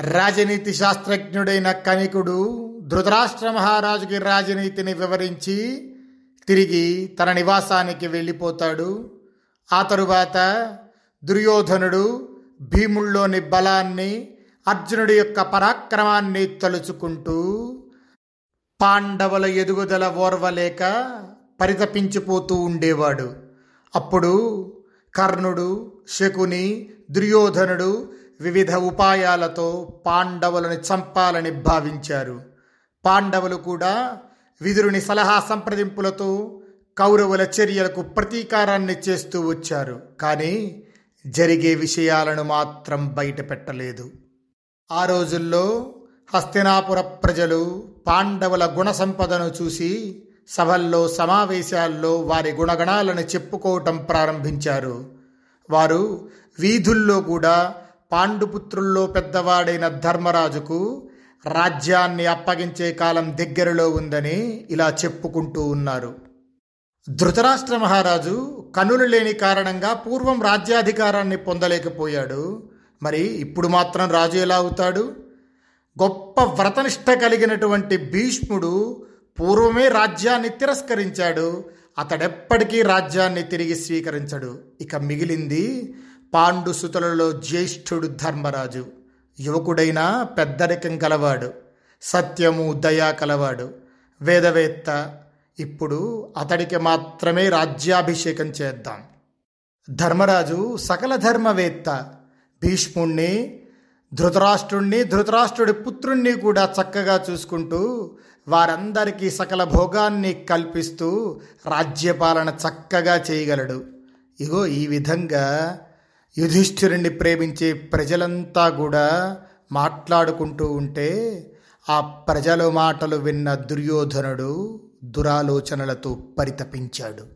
రాజనీతి శాస్త్రజ్ఞుడైన కనికుడు ధృతరాష్ట్ర మహారాజుకి రాజనీతిని వివరించి తిరిగి తన నివాసానికి వెళ్ళిపోతాడు. ఆ తరువాత దుర్యోధనుడు భీముల్లోని బలాన్ని అర్జునుడి యొక్క పరాక్రమాన్ని తలుచుకుంటూ పాండవుల ఎదుగుదల ఓర్వలేక పరితపించిపోతూ ఉండేవాడు. అప్పుడు కర్ణుడు శకుని దుర్యోధనుడు వివిధ ఉపాయాలతో పాండవులను చంపాలని భావించారు. పాండవులు కూడా విదురుని సలహా సంప్రదింపులతో కౌరవుల చర్యలకు ప్రతీకారాన్ని చేస్తూ వచ్చారు. కానీ జరిగే విషయాలను మాత్రం బయట పెట్టలేదు ఆ రోజుల్లో హస్తినాపుర ప్రజలు పాండవుల గుణ సంపదను చూసి సభల్లో సమావేశాల్లో వారి గుణగణాలను చెప్పుకోవటం ప్రారంభించారు. వారు వీధుల్లో కూడా పాండుపుత్రుల్లో పెద్దవాడైన ధర్మరాజుకు రాజ్యాన్ని అప్పగించే కాలం దగ్గరలో ఉందని ఇలా చెప్పుకుంటూ ఉన్నారు. ధృతరాష్ట్ర మహారాజు కనులు లేని కారణంగా పూర్వం రాజ్యాధికారాన్ని పొందలేకపోయాడు. మరి ఇప్పుడు మాత్రం రాజు ఎలా అవుతాడు? గొప్ప వ్రతనిష్ట కలిగినటువంటి భీష్ముడు పూర్వమే రాజ్యాన్ని తిరస్కరించాడు. అతడెప్పటికీ రాజ్యాన్ని తిరిగి స్వీకరించడు. ఇక మిగిలింది పాండుసుతులలో జ్యేష్ఠుడు ధర్మరాజు. యువకుడైన పెద్దరికం కలవాడు సత్యము దయా కలవాడు. వేదవేత్త ఇప్పుడు అతడికి మాత్రమే రాజ్యాభిషేకం చేద్దాం. ధర్మరాజు సకల ధర్మవేత్త. భీష్ముణ్ణి ధృతరాష్ట్రుణ్ణి ధృతరాష్ట్రుడి పుత్రుణ్ణి కూడా చక్కగా చూసుకుంటూ వారందరికీ సకల భోగాన్ని కల్పిస్తూ రాజ్యపాలన చక్కగా చేయగలడు. ఇగో ఈ విధంగా యుధిష్ఠిరుణ్ణి ప్రేమించే ప్రజలంతా కూడా మాట్లాడుకుంటూ ఉంటే ఆ ప్రజల మాటలు విన్న దుర్యోధనుడు దురాలోచనలతో పరితపించాడు.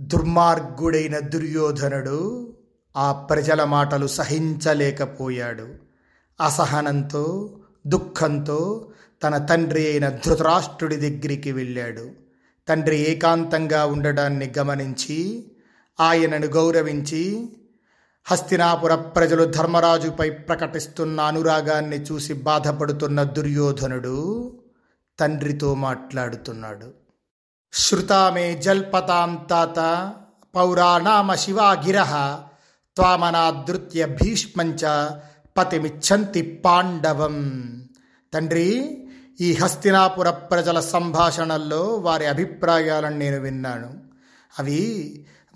దుర్మార్గుడైన దుర్యోధనుడు ఆ ప్రజల మాటలు సహించలేకపోయాడు. అసహనంతో దుఃఖంతో తన తండ్రి అయిన ధృతరాష్ట్రుడి దగ్గరికి వెళ్ళాడు. తండ్రి ఏకాంతంగా ఉండడాన్ని గమనించి ఆయనను గౌరవించి హస్తినాపుర ప్రజలు ధర్మరాజుపై ప్రకటిస్తున్న అనురాగాన్ని చూసి బాధపడుతున్న దుర్యోధనుడు తండ్రితో మాట్లాడుతున్నాడు. శ్రుతామే జల్పతాం తాత పౌరాణామ శివాగిర త్వామనాదృత్య భీష్మంచ పతిమిచ్చంతి పాండవం. తండ్రి ఈ హస్తినాపుర ప్రజల సంభాషణల్లో వారి అభిప్రాయాలను నేను విన్నాను. అవి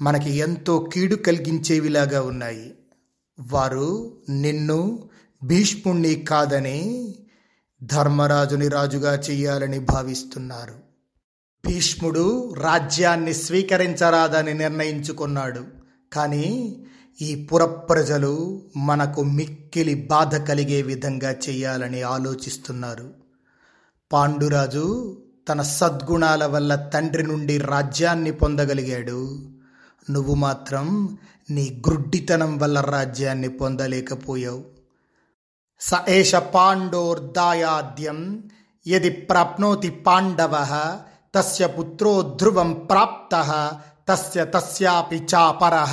మనకి ఎంతో కీడు కలిగించేవిలాగా ఉన్నాయి. వారు నిన్ను భీష్ముణ్ణి కాదని ధర్మరాజుని రాజుగా చేయాలని భావిస్తున్నారు. భీష్ముడు రాజ్యాన్ని స్వీకరించరాదని నిర్ణయించుకున్నాడు. కానీ ఈ పురప్రజలు మనకు మిక్కిలి బాధ కలిగే విధంగా చేయాలని ఆలోచిస్తున్నారు. పాండురాజు తన సద్గుణాల వల్ల తండ్రి నుండి రాజ్యాన్ని పొందగలిగాడు. నువ్వు మాత్రం నీ గ్రుడ్డితనం వల్ల రాజ్యాన్ని పొందలేకపోయావు. స ఏష పాండోర్దాయాద్యం యది ప్రాప్నోతి పాండవ తస్య పుత్రో ధ్రువం ప్రాప్త తస్య తస్యాపి చాపర.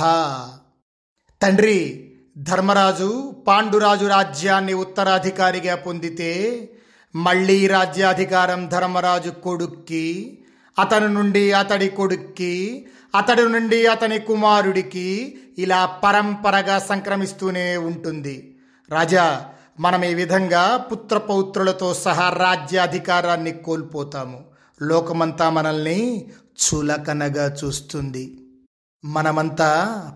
తండ్రి ధర్మరాజు పాండురాజు రాజ్యాన్ని ఉత్తరాధికారిగా పొందితే మళ్ళీ రాజ్యాధికారం ధర్మరాజు కొడుక్కి అతని నుండి అతడి కొడుక్కి అతడి నుండి అతని కుమారుడికి ఇలా పరంపరగా సంక్రమిస్తూనే ఉంటుంది. రాజా మనం ఈ విధంగా పుత్రపౌత్రులతో సహా రాజ్యాధికారాన్ని కోల్పోతాము. లోకమంతా మనల్ని చులకనగా చూస్తుంది. మనమంతా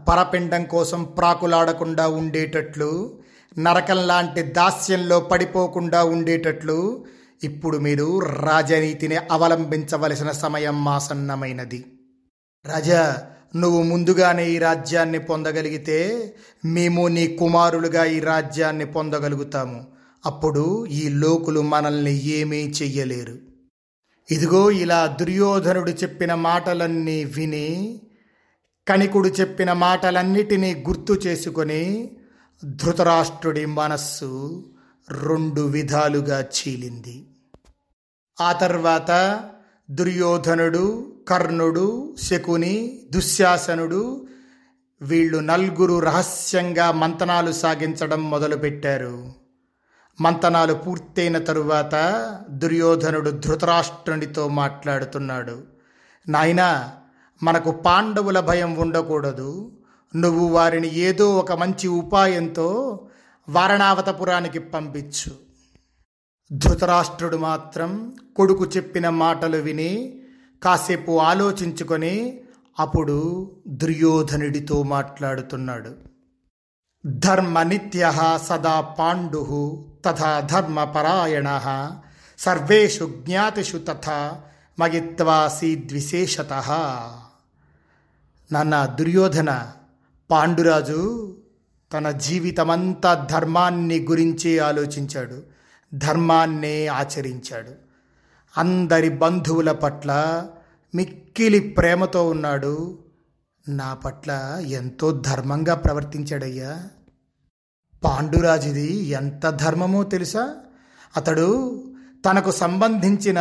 పరపిండం కోసం ప్రాకులాడకుండా ఉండేటట్లు నరకం లాంటి దాస్యంలో పడిపోకుండా ఉండేటట్లు ఇప్పుడు మీరు రాజనీతిని అవలంబించవలసిన సమయం ఆసన్నమైనది. రాజా నువ్వు ముందుగానే ఈ రాజ్యాన్ని పొందగలిగితే మేము నీ కుమారులుగా ఈ రాజ్యాన్ని పొందగలుగుతాము. అప్పుడు ఈ లోకులు మనల్ని ఏమీ చెయ్యలేరు. ఇదిగో ఇలా దుర్యోధనుడు చెప్పిన మాటలన్నీ విని కణికుడు చెప్పిన మాటలన్నిటినీ గుర్తు చేసుకొని ధృతరాష్ట్రుడి మనస్సు రెండు విధాలుగా చీలింది. ఆ తర్వాత దుర్యోధనుడు కర్ణుడు శకుని దుశ్శాసనుడు వీళ్ళు నలుగురు రహస్యంగా మంతనాలు సాగించడం మొదలుపెట్టారు. మంతనాలు పూర్తయిన తరువాత దుర్యోధనుడు ధృతరాష్ట్రునితో మాట్లాడుతున్నాడు. నాయనా మనకు పాండవుల భయం ఉండకూడదు. నువ్వు వారిని ఏదో ఒక మంచి ఉపాయంతో వారణావతపురానికి పంపించు. ధృతరాష్ట్రుడు మాత్రం కొడుకు చెప్పిన మాటలు విని కాసేపు ఆలోచించుకొని అప్పుడు దుర్యోధనుడితో మాట్లాడుతున్నాడు. ధర్మ నిత్య సదా పాండు తథా ధర్మపరాయణ సర్వేషు జ్ఞాతిషు తథా మగిత్వాసీద్విశేషత నాన్న దుర్యోధన పాండురాజు తన జీవితమంతా ధర్మాన్ని గురించి ఆలోచించాడు. ధర్మాన్నే ఆచరించాడు. అందరి బంధువుల పట్ల మిక్కిలి ప్రేమతో ఉన్నాడు. నా పట్ల ఎంతో ధర్మంగా ప్రవర్తించాడయ్యా. పాండురాజుది ఎంత ధర్మమో తెలుసా? అతడు తనకు సంబంధించిన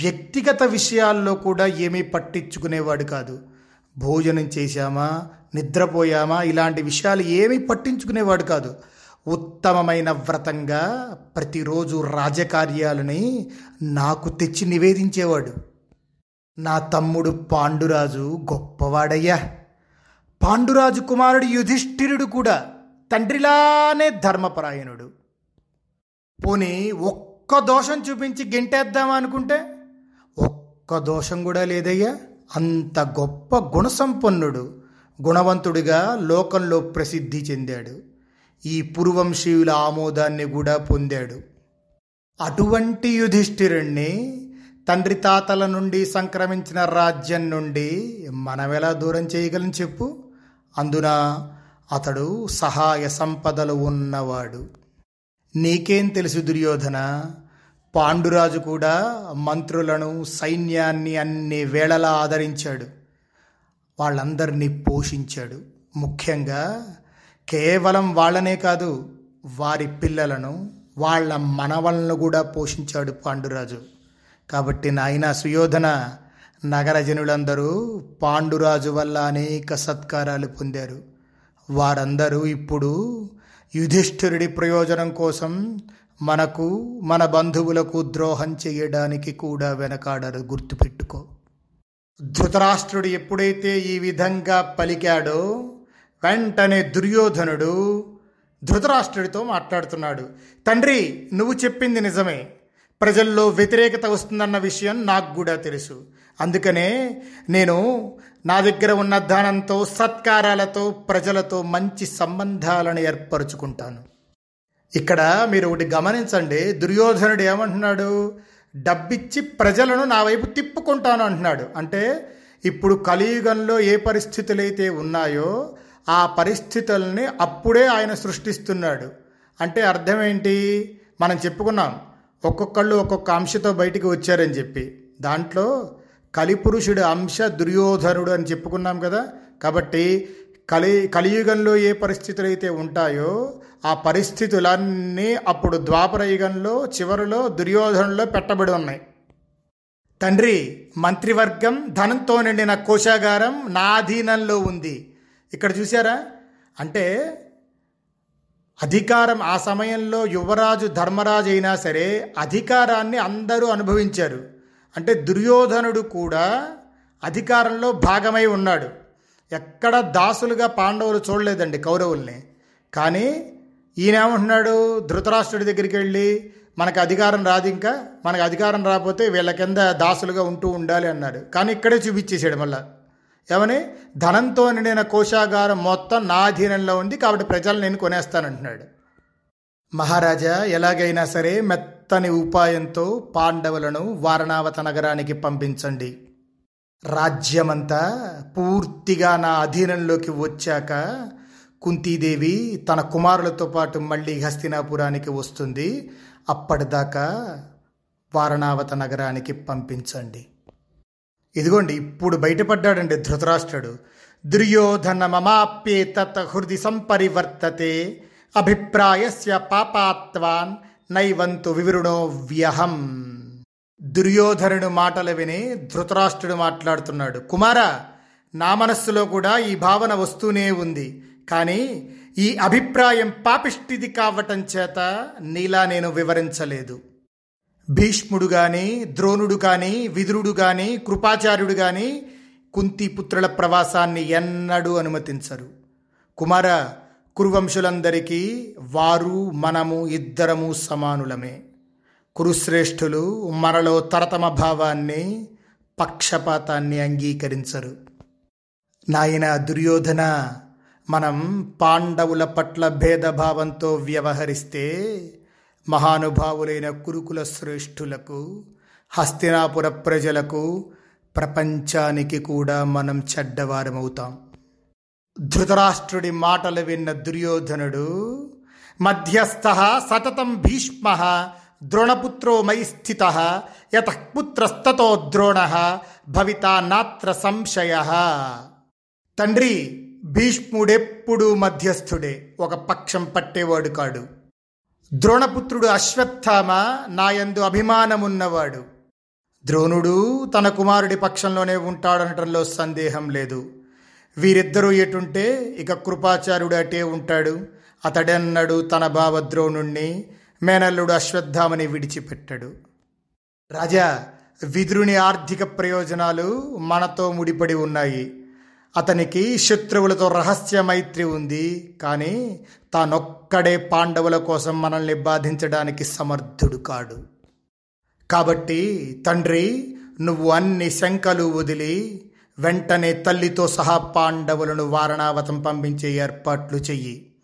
వ్యక్తిగత విషయాల్లో కూడా ఏమీ పట్టించుకునేవాడు కాదు. భోజనం చేశామా? నిద్రపోయామా? ఇలాంటి విషయాలు ఏమీ పట్టించుకునేవాడు కాదు. ఉత్తమమైన వ్రతంగా ప్రతిరోజు రాజకార్యాలని నాకు తెచ్చి నివేదించేవాడు. నా తమ్ముడు పాండురాజు గొప్పవాడయ్యా. పాండురాజు కుమారుడు యుధిష్ఠిరుడు కూడా తండ్రిలానే ధర్మపరాయణుడు. పోనీ ఒక్క దోషం చూపించి గెంటేద్దామా అనుకుంటే? ఒక్క దోషం కూడా లేదయ్యా. అంత గొప్ప గుణసంపన్నుడు గుణవంతుడిగా లోకంలో ప్రసిద్ధి చెందాడు. ఈ పురువంశీయుల ఆమోదాన్ని కూడా పొందాడు. అటువంటి యుధిష్ఠిరుణ్ణి తండ్రి తాతల నుండి సంక్రమించిన రాజ్యం నుండి మనమెలా దూరం చేయగలం చెప్పు? అందున అతడు సహాయ సంపదలు ఉన్నవాడు. నీకేం తెలుసు దుర్యోధన? పాండురాజు కూడా మంత్రులను సైన్యాన్ని అన్ని వేళలా ఆదరించాడు. వాళ్ళందరినీ పోషించాడు. ముఖ్యంగా కేవలం వాళ్ళనే కాదు వారి పిల్లలను వాళ్ళ మనవలను కూడా పోషించాడు పాండురాజు. కాబట్టి నాయన సుయోధన నగర జనులందరూ పాండురాజు వల్ల అనేక సత్కారాలు పొందారు. వారందరూ ఇప్పుడు యుధిష్ఠిరుడి ప్రయోజనం కోసం మనకు మన బంధువులకు ద్రోహం చేయడానికి కూడా వెనకాడరు. గుర్తుపెట్టుకో. ధృతరాష్ట్రుడు ఎప్పుడైతే ఈ విధంగా పలికాడో వెంటనే దుర్యోధనుడు ధృతరాష్ట్రుడితో మాట్లాడుతున్నాడు. తండ్రి నువ్వు చెప్పింది నిజమే. ప్రజల్లో వ్యతిరేకత వస్తుందన్న విషయం నాకు కూడా తెలుసు. అందుకనే నేను నా దగ్గర ఉన్న ధనంతో సత్కారాలతో ప్రజలతో మంచి సంబంధాలను ఏర్పరచుకుంటాను. ఇక్కడ మీరు ఒకటి గమనించండి. దుర్యోధనుడు ఏమంటున్నాడు? డబ్బిచ్చి ప్రజలను నా వైపు తిప్పుకుంటాను అంటున్నాడు. అంటే ఇప్పుడు కలియుగంలో ఏ పరిస్థితులైతే ఉన్నాయో ఆ పరిస్థితుల్ని అప్పుడే ఆయన సృష్టిస్తున్నాడు. అంటే అర్థం ఏంటి? మనం చెప్పుకున్నాం ఒక్కొక్కళ్ళు ఒక్కొక్క అంశతో బయటికి వచ్చారని చెప్పి. దాంట్లో కలిపురుషుడు అంశ దుర్యోధనుడు అని చెప్పుకున్నాం కదా. కాబట్టి కలి కలియుగంలో ఏ పరిస్థితులు అయితే ఉంటాయో ఆ పరిస్థితులన్నీ అప్పుడు ద్వాపర యుగంలో చివరిలో దుర్యోధనులో పెట్టబడి ఉన్నాయి. తండ్రి మంత్రివర్గం ధనంతో నిండిన కోశాగారం నా అధీనంలో ఉంది. ఇక్కడ చూసారా అంటే అధికారం ఆ సమయంలో యువరాజు ధర్మరాజు అయినా సరే అధికారాన్ని అందరూ అనుభవించారు. అంటే దుర్యోధనుడు కూడా అధికారంలో భాగమై ఉన్నాడు. ఎక్కడ దాసులుగా పాండవులు చూడలేదండి కౌరవుల్ని. కానీ ఈయనేమంటున్నాడు? ధృతరాష్ట్రుడి దగ్గరికి వెళ్ళి మనకు అధికారం రాదు ఇంకా మనకు అధికారం రాకపోతే వీళ్ళ కింద దాసులుగా ఉంటూ ఉండాలి అన్నాడు. కానీ ఇక్కడే చూపించేసాడు మళ్ళీ. ఏమని? ధనంతో నిండిన కోశాగారం మొత్తం నా అధీనంలో ఉంది కాబట్టి ప్రజలు నేను కొనేస్తానంటున్నాడు. మహారాజా ఎలాగైనా సరే మెత్తని ఉపాయంతో పాండవులను వారణావత నగరానికి పంపించండి. రాజ్యమంతా పూర్తిగా నా అధీనంలోకి వచ్చాక కుంతీదేవి తన కుమారులతో పాటు మళ్ళీ హస్తినాపురానికి వస్తుంది. అప్పటిదాకా వారణావత నగరానికి పంపించండి. ఇదిగోండి ఇప్పుడు బయటపడ్డాడండి ధృతరాష్ట్రుడు. దుర్యోధన మమాప్యేతత్ హృది సంపరివర్తతే అభిప్రాయస్య పాపాత్వాన్ నైవంతు వివృణో వ్యహం. దుర్యోధనుడు మాటలు విని ధృతరాష్ట్రుడు మాట్లాడుతున్నాడు. కుమారా నా మనస్సులో కూడా ఈ భావన వస్తూనే ఉంది. కానీ ఈ అభిప్రాయం పాపిష్టిది కావటం చేత నీలా నేను వివరించలేదు. భీష్ముడు గాని ద్రోణుడు కానీ విదురుడు గాని కృపాచార్యుడు గాని కుంతిపుత్రుల ప్రవాసాన్ని ఎన్నడూ అనుమతించరు. కుమార కురువంశులందరికీ వారు మనము ఇద్దరము సమానులమే. కురుశ్రేష్ఠులు మనలో తరతమ భావాన్ని పక్షపాతాన్ని అంగీకరించరు. నాయన దుర్యోధన మనం పాండవుల పట్ల భేదభావంతో వ్యవహరిస్తే మహానుభావులైన కురుకుల శ్రేష్ఠులకు హస్తినాపుర ప్రజలకు ప్రపంచానికి కూడా మనం చెడ్డవారమవుతాం. ధృతరాష్ట్రుడి మాటలు విన్న దుర్యోధనుడు మధ్యస్థ సతతం భీష్మ ద్రోణపుత్రో మై స్థిత యతఃపుత్రస్తతో ద్రోణ భవితా నాత్ర సంశయ. తండ్రి భీష్ముడెప్పుడు మధ్యస్థుడే ఒక పక్షం పట్టేవాడు కాడు. ద్రోణపుత్రుడు అశ్వత్థామ నాయందు అభిమానమున్నవాడు. ద్రోణుడు తన కుమారుడి పక్షంలోనే ఉంటాడనటంలో సందేహం లేదు. వీరిద్దరూ ఎటుంటే ఇక కృపాచార్యుడు అటే ఉంటాడు. అతడెన్నడు తన బావ ద్రోణుణ్ణి మేనల్లుడు అశ్వత్థామని విడిచిపెట్టాడు. రాజా విదురుని ఆర్థిక ప్రయోజనాలు మనతో ముడిపడి ఉన్నాయి. అతనికి శత్రువులతో రహస్య మైత్రి ఉంది కానీ తానొక్కడే పాండవుల కోసం మనల్ని బాధించడానికి సమర్థుడు కాడు. కాబట్టి తండ్రి నువ్వు అన్ని శంకలు వదిలి వెంటనే తల్లితో సహా పాండవులను వారణావతం పంపించే ఏర్పాట్లు చెయ్యి.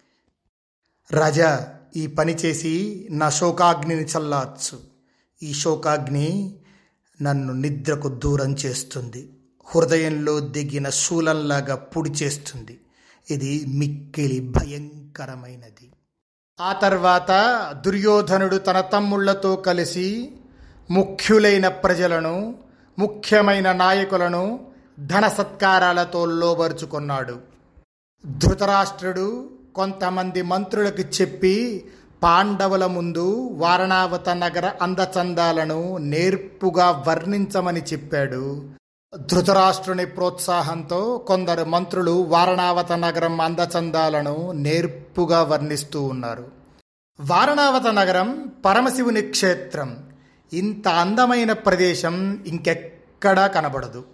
రాజా ఈ పని చేసి నా శోకాగ్నిని చల్లార్చు. ఈ శోకాగ్ని నన్ను నిద్రకు దూరం చేస్తుంది. హృదయంలో దిగిన శూలంలాగా పుడిచేస్తుంది ఇది మిక్కిలి భయంకరమైనది. ఆ తర్వాత దుర్యోధనుడు తన తమ్ముళ్ళతో కలిసి ముఖ్యులైన ప్రజలను ముఖ్యమైన నాయకులను ధన సత్కారాలతో లోబరుచుకున్నాడు. ధృతరాష్ట్రుడు కొంతమంది మంత్రులకు చెప్పి పాండవుల ముందు వారణావత నగర అందచందాలను నేర్పుగా వర్ణించమని చెప్పాడు. ధృతరాష్ట్రుని ప్రోత్సాహంతో కొందరు మంత్రులు వారణావత నగరం అందచందాలను నేర్పుగా వర్ణిస్తూ ఉన్నారు. వారణావత నగరం పరమశివుని క్షేత్రం. ఇంత అందమైన ప్రదేశం ఇంకెక్కడా కనబడదు.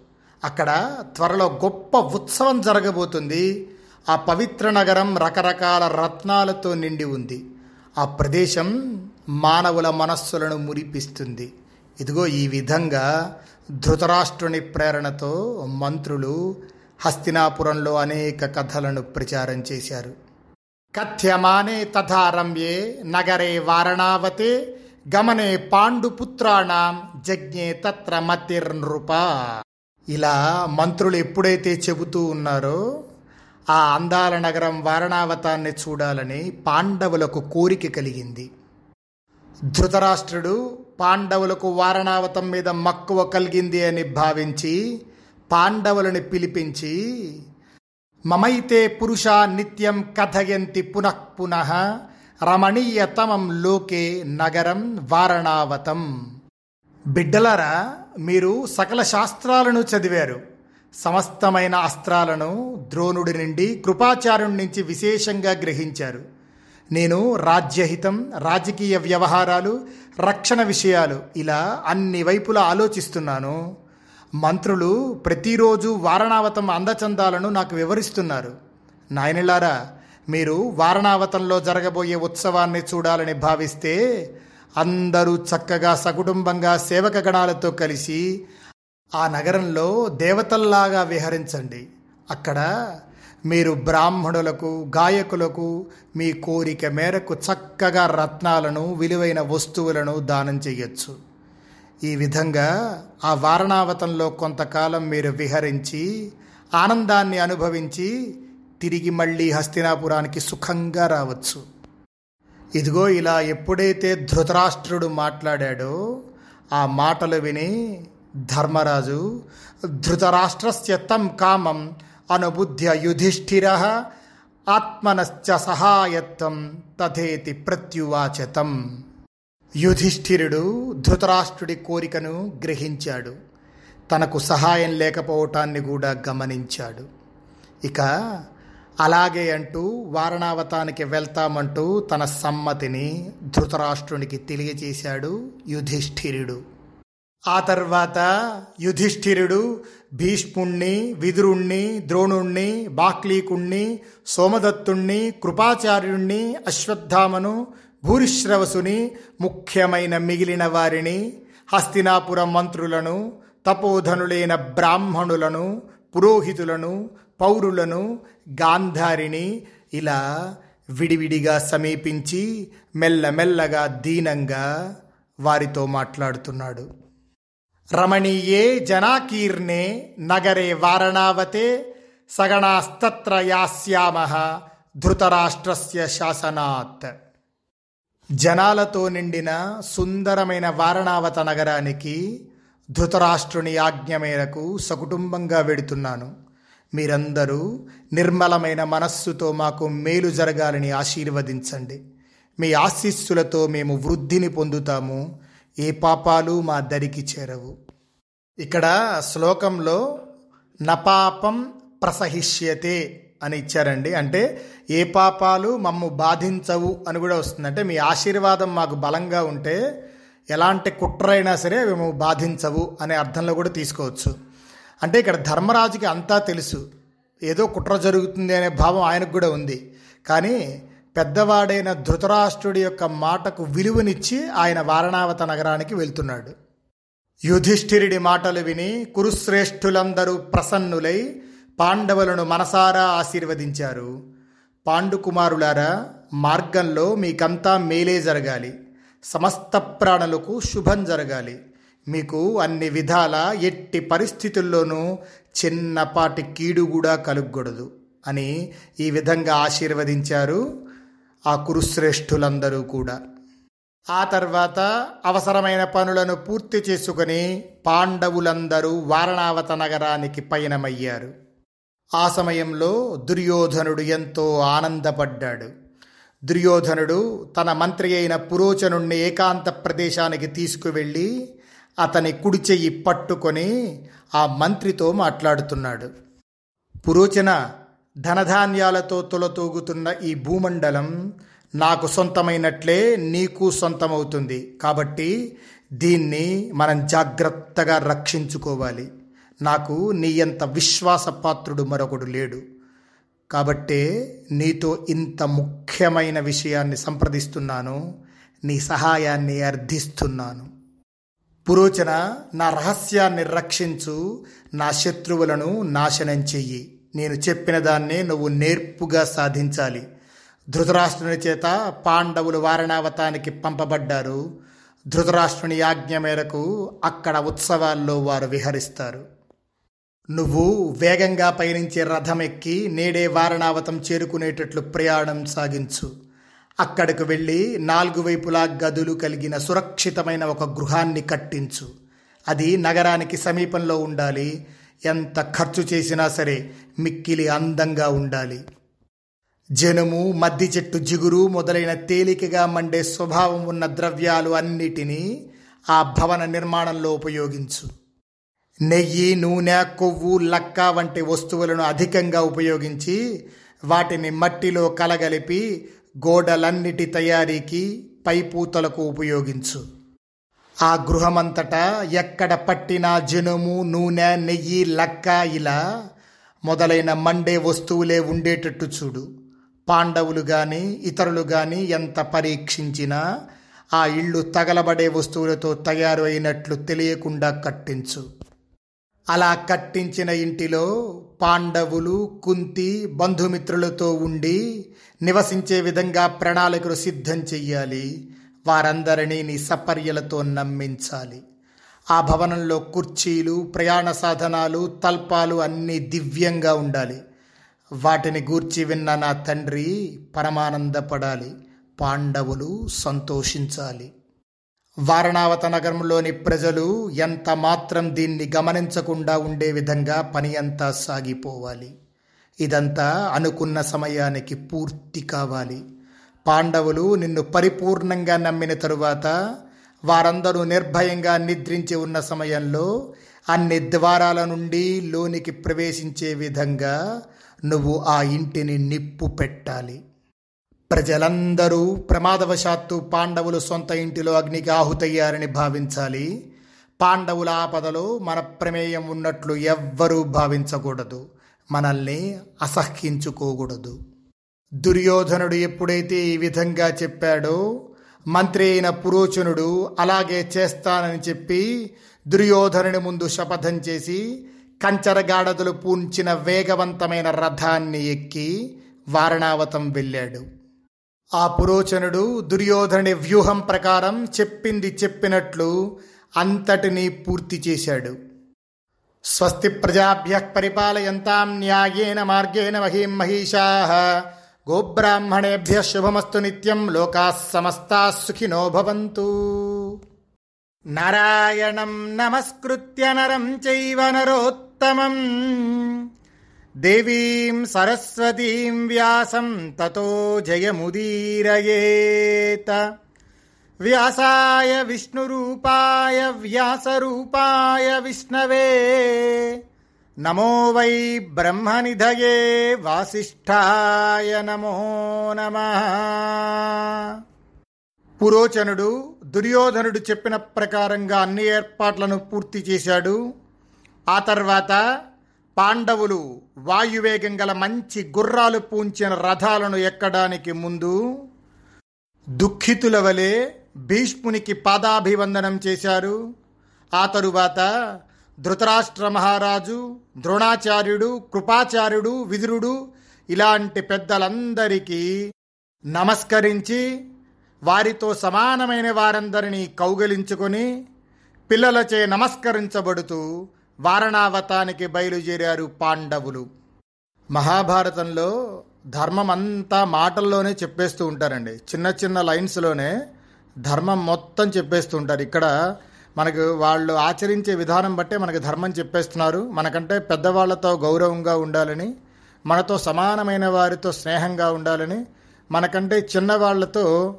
అక్కడ త్వరలో గొప్ప ఉత్సవం జరగబోతుంది. ఆ పవిత్ర నగరం రకరకాల రత్నాలతో నిండి ఉంది. ఆ ప్రదేశం మానవుల మనస్సులను మురిపిస్తుంది. ఇదిగో ఈ విధంగా ధృతరాష్ట్రుని ప్రేరణతో మంత్రులు హస్తినాపురంలో అనేక కథలను ప్రచారం చేశారు. కథ్యమానే తథా రమ్యే నగరే వారణావతే గమనే పాండుపుత్రాణం జజ్ఞే తత్ర మతిర్నృప. ఇలా మంత్రులు ఎప్పుడైతే చెబుతూ ఉన్నారో ఆ అందాల నగరం వారణావతాన్ని చూడాలని పాండవులకు కోరిక కలిగింది. ధృతరాష్ట్రుడు పాండవులకు వారణావతం మీద మక్కువ కలిగింది అని భావించి పాండవులను పిలిపించి మమైతే పురుష నిత్యం కథయంతి పునః పునః రమణీయతమం లోకే నగరం వారణావతం. బిడ్డలారా మీరు సకల శాస్త్రాలను చదివారు. సమస్తమైన అస్త్రాలను ద్రోణుడి నుండి కృపాచార్యుడి నుంచి విశేషంగా గ్రహించారు. నేను రాజ్యహితం రాజకీయ వ్యవహారాలు రక్షణ విషయాలు ఇలా అన్ని వైపులా ఆలోచిస్తున్నాను. మంత్రులు ప్రతిరోజు వారణావతం అందచందాలను నాకు వివరిస్తున్నారు. నాయనలారా మీరు వారణావతంలో జరగబోయే ఉత్సవాన్ని చూడాలని భావిస్తే అందరూ చక్కగా సకుటుంబంగా సేవక గణాలతో కలిసి ఆ నగరంలో దేవతల్లాగా విహరించండి. అక్కడ మీరు బ్రాహ్మణులకు గాయకులకు మీ కోరిక మేరకు చక్కగా రత్నాలను విలువైన వస్తువులను దానం చేయొచ్చు ఈ విధంగా ఆ వారణావతంలో కొంతకాలం మీరు విహరించి ఆనందాన్ని అనుభవించి తిరిగి మళ్ళీ హస్తినాపురానికి సుఖంగా రావచ్చు. ఇదిగో ఇలా ఎప్పుడైతే ధృతరాష్ట్రుడు మాట్లాడాడో ఆ మాటలు విని ధర్మరాజు ధృతరాష్ట్రస్య తం కామం అనుబుద్ధ్య యుధిష్ఠిర ఆత్మనశ్చ సహాయత్వం తథేతి ప్రత్యువాచతం. యుధిష్ఠిరుడు ధృతరాష్ట్రుడి కోరికను గ్రహించాడు. తనకు సహాయం లేకపోవటాన్ని కూడా గమనించాడు. ఇక అలాగే అంటూ వారణావతానికి వెళ్తామంటూ తన సమ్మతిని ధృతరాష్ట్రునికి తెలియజేశాడు యుధిష్ఠిరుడు. ఆ తర్వాత యుధిష్ఠిరుడు భీష్ముణ్ణి విదురుణ్ణి ద్రోణుణ్ణి బాక్లీకుణ్ణి సోమదత్తుణ్ణి కృపాచార్యుణ్ణి అశ్వత్థామను భూరిశ్రవసుని ముఖ్యమైన మిగిలిన వారిని హస్తినాపురం మంత్రులను తపోధనులైన బ్రాహ్మణులను పురోహితులను పౌరులను గాంధారిని ఇలా విడివిడిగా సమీపించి మెల్లమెల్లగా దీనంగా వారితో మాట్లాడుతున్నాడు. రమణీయే జనాకీర్ణే నగరే వారణావతే సగణాస్తత్ర యాస్యామ ధృతరాష్ట్రస్య శాసనాత్ జనాలతో నిండిన సుందరమైన వారణావత నగరానికి ధృతరాష్ట్రుని ఆజ్ఞ మేరకు సకుటుంబంగా వెడుతున్నాను మీరందరూ నిర్మలమైన మనస్సుతో మాకు మేలు జరగాలని ఆశీర్వదించండి మీ ఆశీస్సులతో మేము వృద్ధిని పొందుతాము ఏ పాపాలు మా దరికి చేరవు. ఇక్కడ శ్లోకంలో నపాపం ప్రసహిష్యతే అని ఇచ్చారండి. అంటే ఏ పాపాలు మమ్ము బాధించవు అని కూడా వస్తుంది. అంటే మీ ఆశీర్వాదం మాకు బలంగా ఉంటే ఎలాంటి కుట్రైనా సరే మేము బాధించవు అనే అర్థంలో కూడా తీసుకోవచ్చు. అంటే ఇక్కడ ధర్మరాజుకి అంతా తెలుసు. ఏదో కుట్ర జరుగుతుంది అనే భావం ఆయనకు కూడా ఉంది. కానీ పెద్దవాడైన ధృతరాష్ట్రుడి యొక్క మాటకు విలువనిచ్చి ఆయన వారణావత నగరానికి వెళ్తున్నాడు. యుధిష్ఠిరుడి మాటలు విని కురుశ్రేష్ఠులందరూ ప్రసన్నులై పాండవులను మనసారా ఆశీర్వదించారు. పాండుకుమారులారా మార్గంలో మీకంతా మేలే జరగాలి. సమస్త ప్రాణులకు శుభం జరగాలి. మీకు అన్ని విధాల ఎట్టి పరిస్థితుల్లోనూ చిన్నపాటి కీడు కూడా కలుగకూడదు అని ఈ విధంగా ఆశీర్వదించారు ఆ కురుశ్రేష్ఠులందరూ కూడా. ఆ తర్వాత అవసరమైన పనులను పూర్తి చేసుకుని పాండవులందరూ వారణావత నగరానికి పయనమయ్యారు. ఆ సమయంలో దుర్యోధనుడు ఎంతో ఆనందపడ్డాడు. దుర్యోధనుడు తన మంత్రి అయిన పురోచనుణ్ణి ఏకాంత ప్రదేశానికి తీసుకువెళ్ళి అతని కుడి చెయ్యి పట్టుకొని ఆ మంత్రితో మాట్లాడుతున్నాడు. పురోచన ధనధాన్యాలతో తులతూగుతున్న ఈ భూమండలం నాకు సొంతమైనట్లే నీకు సొంతమవుతుంది. కాబట్టి దీన్ని మనం జాగ్రత్తగా రక్షించుకోవాలి. నాకు నీ ఎంత విశ్వాసపాత్రుడు మరొకడు లేడు. కాబట్టే నీతో ఇంత ముఖ్యమైన విషయాన్ని సంప్రదిస్తున్నాను. నీ సహాయాన్ని అర్థిస్తున్నాను. పురోచన నా రహస్యాన్ని రక్షించు. నా శత్రువులను నాశనం చెయ్యి. నేను చెప్పిన దాన్నే నువ్వు నేర్పుగా సాధించాలి. ధృతరాష్ట్రుని చేత పాండవులు వారణావతానికి పంపబడ్డారు. ధృతరాష్ట్రుని ఆజ్ఞ మేరకు అక్కడ ఉత్సవాల్లో వారు విహరిస్తారు. నువ్వు వేగంగా పయనించే రథం ఎక్కి నేడే వారణావతం చేరుకునేటట్లు ప్రయాణం సాగించు. అక్కడికి వెళ్ళి నాలుగు వైపులా గదులు కలిగిన సురక్షితమైన ఒక గృహాన్ని కట్టించు. అది నగరానికి సమీపంలో ఉండాలి. ఎంత ఖర్చు చేసినా సరే మిక్కిలి అందంగా ఉండాలి. జనుము మద్ది చెట్టు జిగురు మొదలైన తేలికగా మండే స్వభావం ఉన్న ద్రవ్యాలు అన్నిటినీ ఆ భవన నిర్మాణంలో ఉపయోగించు. నెయ్యి నూనె కొవ్వు లక్క వంటి వస్తువులను అధికంగా ఉపయోగించి వాటిని మట్టిలో కలగలిపి గోడలన్నిటి తయారీకి పైపూతలకు ఉపయోగించు. ఆ గృహమంతటా ఎక్కడ పట్టినా జనుము నూనె నెయ్యి లక్క ఇలా మొదలైన మండే వస్తువులే ఉండేటట్టు చూడు. పాండవులు కానీ ఇతరులు కానీ ఎంత పరీక్షించినా ఆ ఇళ్ళు తగలబడే వస్తువులతో తయారు అయినట్లు తెలియకుండా కట్టించు. అలా కట్టించిన ఇంటిలో పాండవులు కుంతి బంధుమిత్రులతో ఉండి నివసించే విధంగా ప్రణాళికలు సిద్ధం చెయ్యాలి. వారందరినీ నీ సపర్యలతో నమ్మించాలి. ఆ భవనంలో కుర్చీలు ప్రయాణ సాధనాలు తల్పాలు అన్నీ దివ్యంగా ఉండాలి. వాటిని గూర్చి విన్న నా తండ్రి పరమానందపడాలి. పాండవులు సంతోషించాలి. వారణావత నగరంలోని ప్రజలు ఎంత మాత్రం దీన్ని గమనించకుండా ఉండే విధంగా పని అంతా సాగిపోవాలి. ఇదంతా అనుకున్న సమయానికి పూర్తి కావాలి. పాండవులు నిన్ను పరిపూర్ణంగా నమ్మిన తరువాత వారందరూ నిర్భయంగా నిద్రించి ఉన్న సమయంలో అన్ని ద్వారాల నుండి లోనికి ప్రవేశించే విధంగా నువ్వు ఆ ఇంటిని నిప్పు పెట్టాలి. ప్రజలందరూ ప్రమాదవశాత్తు పాండవులు సొంత ఇంటిలో అగ్నికి ఆహుతయ్యారని భావించాలి. పాండవుల ఆపదలో మన ప్రమేయం ఉన్నట్లు ఎవ్వరూ భావించకూడదు. మనల్ని అసహ్యించుకోకూడదు. దుర్యోధనుడు ఎప్పుడైతే ఈ విధంగా చెప్పాడో మంత్రి అయిన పురోచనుడు అలాగే చేస్తానని చెప్పి దుర్యోధనుని ముందు శపథం చేసి కంచరగాడదులు పూంచిన వేగవంతమైన రథాన్ని ఎక్కి వారణావతం వెళ్ళాడు. ఆ పురోచనుడు దుర్యోధనుడి వ్యూహం ప్రకారం చెప్పింది చెప్పినట్లు అంతటినీ పూర్తి చేశాడు. స్వస్తి ప్రజాభ్య పరిపాలయంతాం న్యాయేన మార్గేణ మహీం మహిషా గోబ్రాహ్మణేభ్య శుభమస్తు నిత్యం. లోకా సమస్తా సుఖినో భవంతు. నారాయణం నమస్కృత్య నరం చైవ నరోత్తమం. దేవీం సరస్వతీం వ్యాసం తతో జయముదీరయేత. వ్యాసాయ విష్ణురూపాయ వ్యాసరూపాయ విష్ణవే. నమో వై బ్రహ్మనిధయే వాసిష్ఠాయ నమో నమ. పురోచనుడు దుర్యోధనుడు చెప్పిన ప్రకారంగా అన్ని ఏర్పాట్లను పూర్తి చేశాడు. ఆ తర్వాత పాండవులు వాయువేగం గల మంచి గుర్రాలు పూంచిన రథాలను ఎక్కడానికి ముందు దుఃఖితుల వలె భీష్మునికి పాదాభివందనం చేశారు. ఆ తరువాత ధృతరాష్ట్ర మహారాజు ద్రోణాచార్యుడు కృపాచార్యుడు విదురుడు ఇలాంటి పెద్దలందరికీ నమస్కరించి వారితో సమానమైన వారందరినీ కౌగలించుకొని పిల్లలచే నమస్కరించబడుతూ వారణావతానికి బయలుదేరారు పాండవులు. మహాభారతంలో ధర్మం అంతా మాటల్లోనే చెప్పేస్తూ ఉంటారండి. చిన్న చిన్న లైన్స్లోనే ధర్మం మొత్తం చెప్పేస్తూ ఉంటారు. ఇక్కడ మనకు వాళ్ళు ఆచరించే విధానం బట్టే మనకు ధర్మం చెప్పేస్తున్నారు. మనకంటే పెద్దవాళ్ళతో గౌరవంగా ఉండాలని మనతో సమానమైన వారితో స్నేహంగా ఉండాలని మనకంటే చిన్నవాళ్ళతో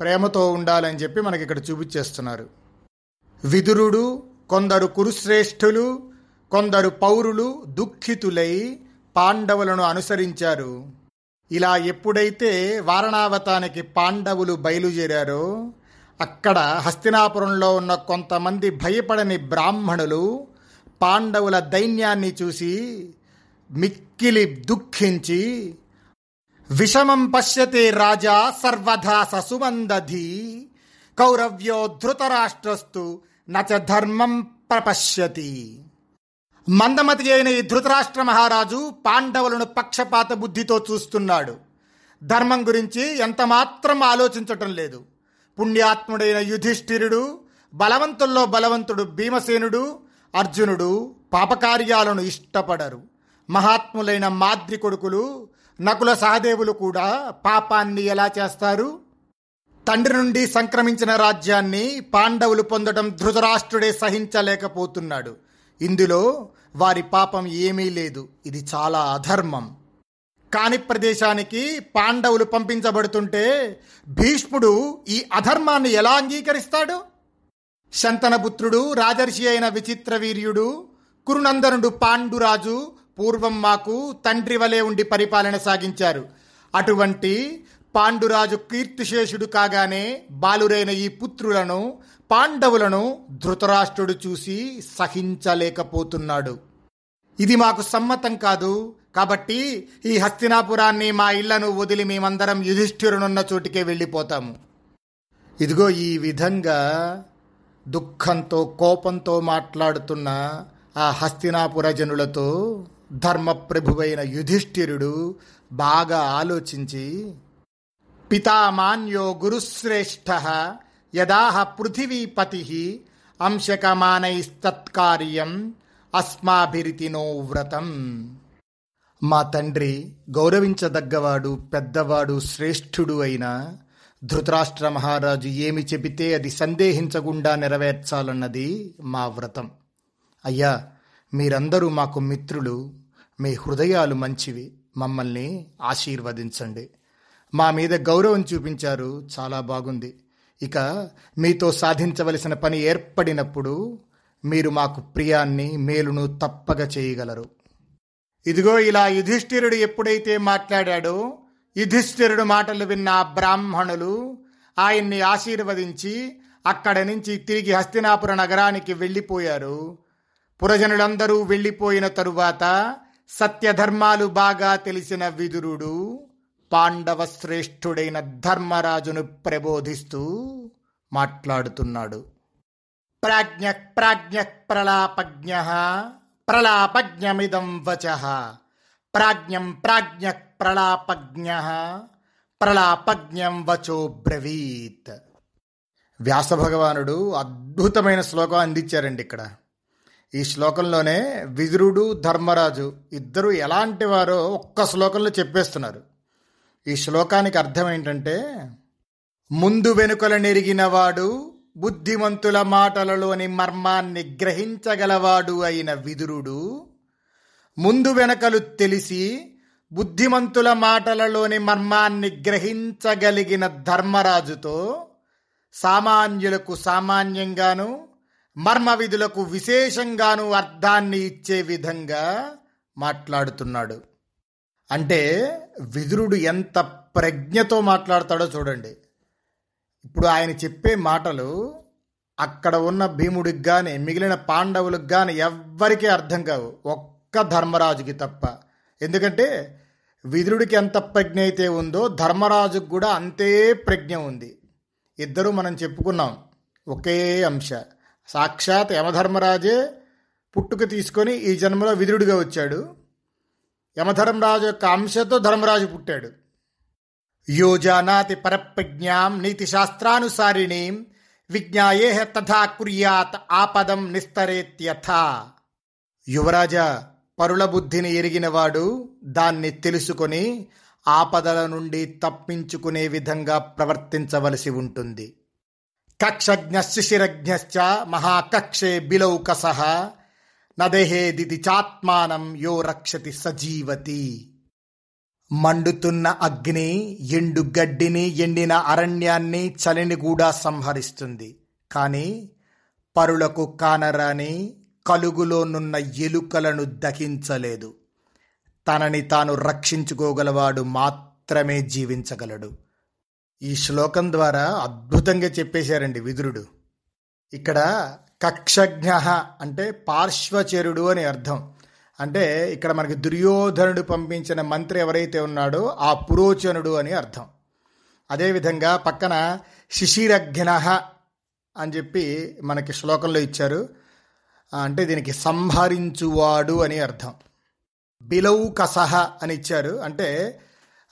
ప్రేమతో ఉండాలని చెప్పి మనకి ఇక్కడ చూపించేస్తున్నారు. విదురుడు కొందరు కురుశ్రేష్ఠులు కొందరు పౌరులు దుఃఖితులై పాండవులను అనుసరించారు. ఇలా ఎప్పుడైతే వారణావతానికి పాండవులు బయలుదేరారో అక్కడ హస్తినాపురంలో ఉన్న కొంతమంది భయపడని బ్రాహ్మణులు పాండవుల దైన్యాన్ని చూసి మిక్కిలి దుఃఖించి విషమం పశ్యతే రాజా సర్వధా ససుమందధి కౌరవ్యో ధృతరాష్ట్రస్తు నచ ధర్మం ప్రపశ్యతి. మందమతి అయిన ఈ ధృతరాష్ట్ర మహారాజు పాండవులను పక్షపాత బుద్ధితో చూస్తున్నాడు. ధర్మం గురించి ఎంతమాత్రం ఆలోచించటం లేదు. పుణ్యాత్ముడైన యుధిష్ఠిరుడు బలవంతుల్లో బలవంతుడు భీమసేనుడు అర్జునుడు పాపకార్యాలను ఇష్టపడరు. మహాత్ములైన మాద్రి కొడుకులు నకుల సహదేవులు కూడా పాపాన్ని ఎలా చేస్తారు? తండ్రి నుండి సంక్రమించిన రాజ్యాన్ని పాండవులు పొందడం ధృతరాష్ట్రుడే సహించలేకపోతున్నాడు. ఇందులో వారి పాపం ఏమీ లేదు. ఇది చాలా అధర్మం. కాని ప్రదేశానికి పాండవులు పంపించబడుతుంటే భీష్ముడు ఈ అధర్మాన్ని ఎలా అంగీకరిస్తాడు? శంతనపుత్రుడు రాజర్షి అయిన విచిత్ర వీర్యుడు కురునందనుడు పాండురాజు పూర్వం మాకు తండ్రి వలె ఉండి పరిపాలన సాగించారు. అటువంటి పాండురాజు కీర్తిశేషుడు కాగానే బాలురైన ఈ పుత్రులను పాండవులను ధృతరాష్ట్రుడు చూసి సహించలేకపోతున్నాడు. ఇది మాకు సమ్మతం కాదు. కాబట్టి ఈ హస్తినాపురాన్ని మా ఇళ్ళను వదిలి మేమందరం యుధిష్ఠిరునున్న చోటికే వెళ్ళిపోతాము. ఇదిగో ఈ విధంగా దుఃఖంతో కోపంతో మాట్లాడుతున్న ఆ హస్తినాపుర జనులతో ధర్మప్రభువైన యుధిష్ఠిరుడు బాగా ఆలోచించి పితామాన్యో గురుశ్రేష్ఠ యదాహ పృథివీపతి అంశకమానైస్తత్కార్యం అస్మాభిరితినో వ్రతం. మా తండ్రి గౌరవించదగ్గవాడు పెద్దవాడు శ్రేష్ఠుడు అయిన ధృతరాష్ట్ర మహారాజు ఏమి చెబితే అది సందేహించకుండా నెరవేర్చాలన్నది మా వ్రతం. అయ్యా మీరందరూ మాకు మిత్రులు. మీ హృదయాలు మంచివి. మమ్మల్ని ఆశీర్వదించండి. మా మీద గౌరవం చూపించారు. చాలా బాగుంది. ఇక మీతో సాధించవలసిన పని ఏర్పడినప్పుడు మీరు మాకు ప్రియాన్ని మేలును తప్పక చేయగలరు. ఇదిగో ఇలా యుధిష్ఠిరుడు ఎప్పుడైతే మాట్లాడాడో యుధిష్ఠిరుడు మాటలు విన్న బ్రాహ్మణులు ఆయన్ని ఆశీర్వదించి అక్కడ నుంచి తిరిగి హస్తినాపుర నగరానికి వెళ్ళిపోయారు. పురజనులందరూ వెళ్ళిపోయిన తరువాత సత్యధర్మాలు బాగా తెలిసిన విదురుడు పాండవ శ్రేష్ఠుడైన ధర్మరాజును ప్రబోధిస్తూ మాట్లాడుతున్నాడు. ప్రాజ్ఞ ప్రాజ్ఞ ప్రలాపజ్ఞ ప్రలాపజ్ఞమిదం వచ. ప్రాజ్ఞం ప్రాజ్ఞ ప్రలాపజ్ఞ. ప్రలాపజ్ఞం వచో బ్రవీత్. వ్యాసభగవానుడు అద్భుతమైన శ్లోకం అందించారండి ఇక్కడ. ఈ శ్లోకంలోనే విదురుడు ధర్మరాజు ఇద్దరు ఎలాంటి వారో ఒక్క శ్లోకంలో చెప్పేస్తున్నారు. ఈ శ్లోకానికి అర్థం ఏంటంటే ముందు వెనుకల నెరిగినవాడు బుద్ధిమంతుల మాటలలోని మర్మాన్ని గ్రహించగలవాడు అయిన విదురుడు. ముందు వెనకలు తెలిసి బుద్ధిమంతుల మాటలలోని మర్మాన్ని గ్రహించగలిగిన ధర్మరాజుతో సామాన్యులకు సామాన్యంగాను మర్మ విధులకు విశేషంగాను అర్థాన్ని ఇచ్చే విధంగా మాట్లాడుతున్నాడు. అంటే విదురుడు ఎంత ప్రజ్ఞతో మాట్లాడతాడో చూడండి. ఇప్పుడు ఆయన చెప్పే మాటలు అక్కడ ఉన్న భీముడికి కానీ మిగిలిన పాండవులకు కానీ ఎవ్వరికీ అర్థం కావు. ఒక్క ధర్మరాజుకి తప్ప. ఎందుకంటే విదురుడికి ఎంత ప్రజ్ఞ అయితే ఉందో ధర్మరాజుకు కూడా అంతే ప్రజ్ఞ ఉంది. ఇద్దరు మనం చెప్పుకున్నాం. ఒకే అంశ. సాక్షాత్ యమధర్మరాజే పుట్టుక తీసుకొని ఈ జన్మలో విదురుడిగా వచ్చాడు. యమధర్మరాజు యొక్క అంశతో ధర్మరాజు పుట్టాడు. యోజానాతి పరప్రజ్ఞాం నీతిశాస్త్రానుసారిణీం విజ్ఞాయేహ తథా కుర్యాత్ ఆపదం నిస్తరేత్యథ యువరాజ పరుల బుద్ధిని ఎరిగినవాడు దాన్ని తెలుసుకొని ఆపదల నుండి తప్పించుకునే విధంగా ప్రవర్తించవలసి ఉంటుంది। కక్షజ్ఞ శిశిరజ్ఞశ్చ మహాకక్షే బిలౌకస నదేహేదితి చాత్మానం యో రక్షతి సజీవతి। మండుతున్న అగ్ని ఎండు గడ్డిని ఎండిన అరణ్యాన్ని చలిని కూడా సంహరిస్తుంది. కానీ పరులకు కానరాని కలుగులోనున్న ఎలుకలను దహించలేదు. తనని తాను రక్షించుకోగలవాడు మాత్రమే జీవించగలడు. ఈ శ్లోకం ద్వారా అద్భుతంగా చెప్పేశారండి విదురుడు. ఇక్కడ కక్షజ్ఞ అంటే పార్శ్వచరుడు అని అర్థం. అంటే ఇక్కడ మనకి దుర్యోధనుడు పంపించిన మంత్రి ఎవరైతే ఉన్నాడో ఆ పురోచనుడు అని అర్థం. అదేవిధంగా పక్కన శిశిరఘ్న అని చెప్పి మనకి శ్లోకంలో ఇచ్చారు. అంటే దీనికి సంహరించువాడు అని అర్థం. బిలౌ కసహ అని ఇచ్చారు. అంటే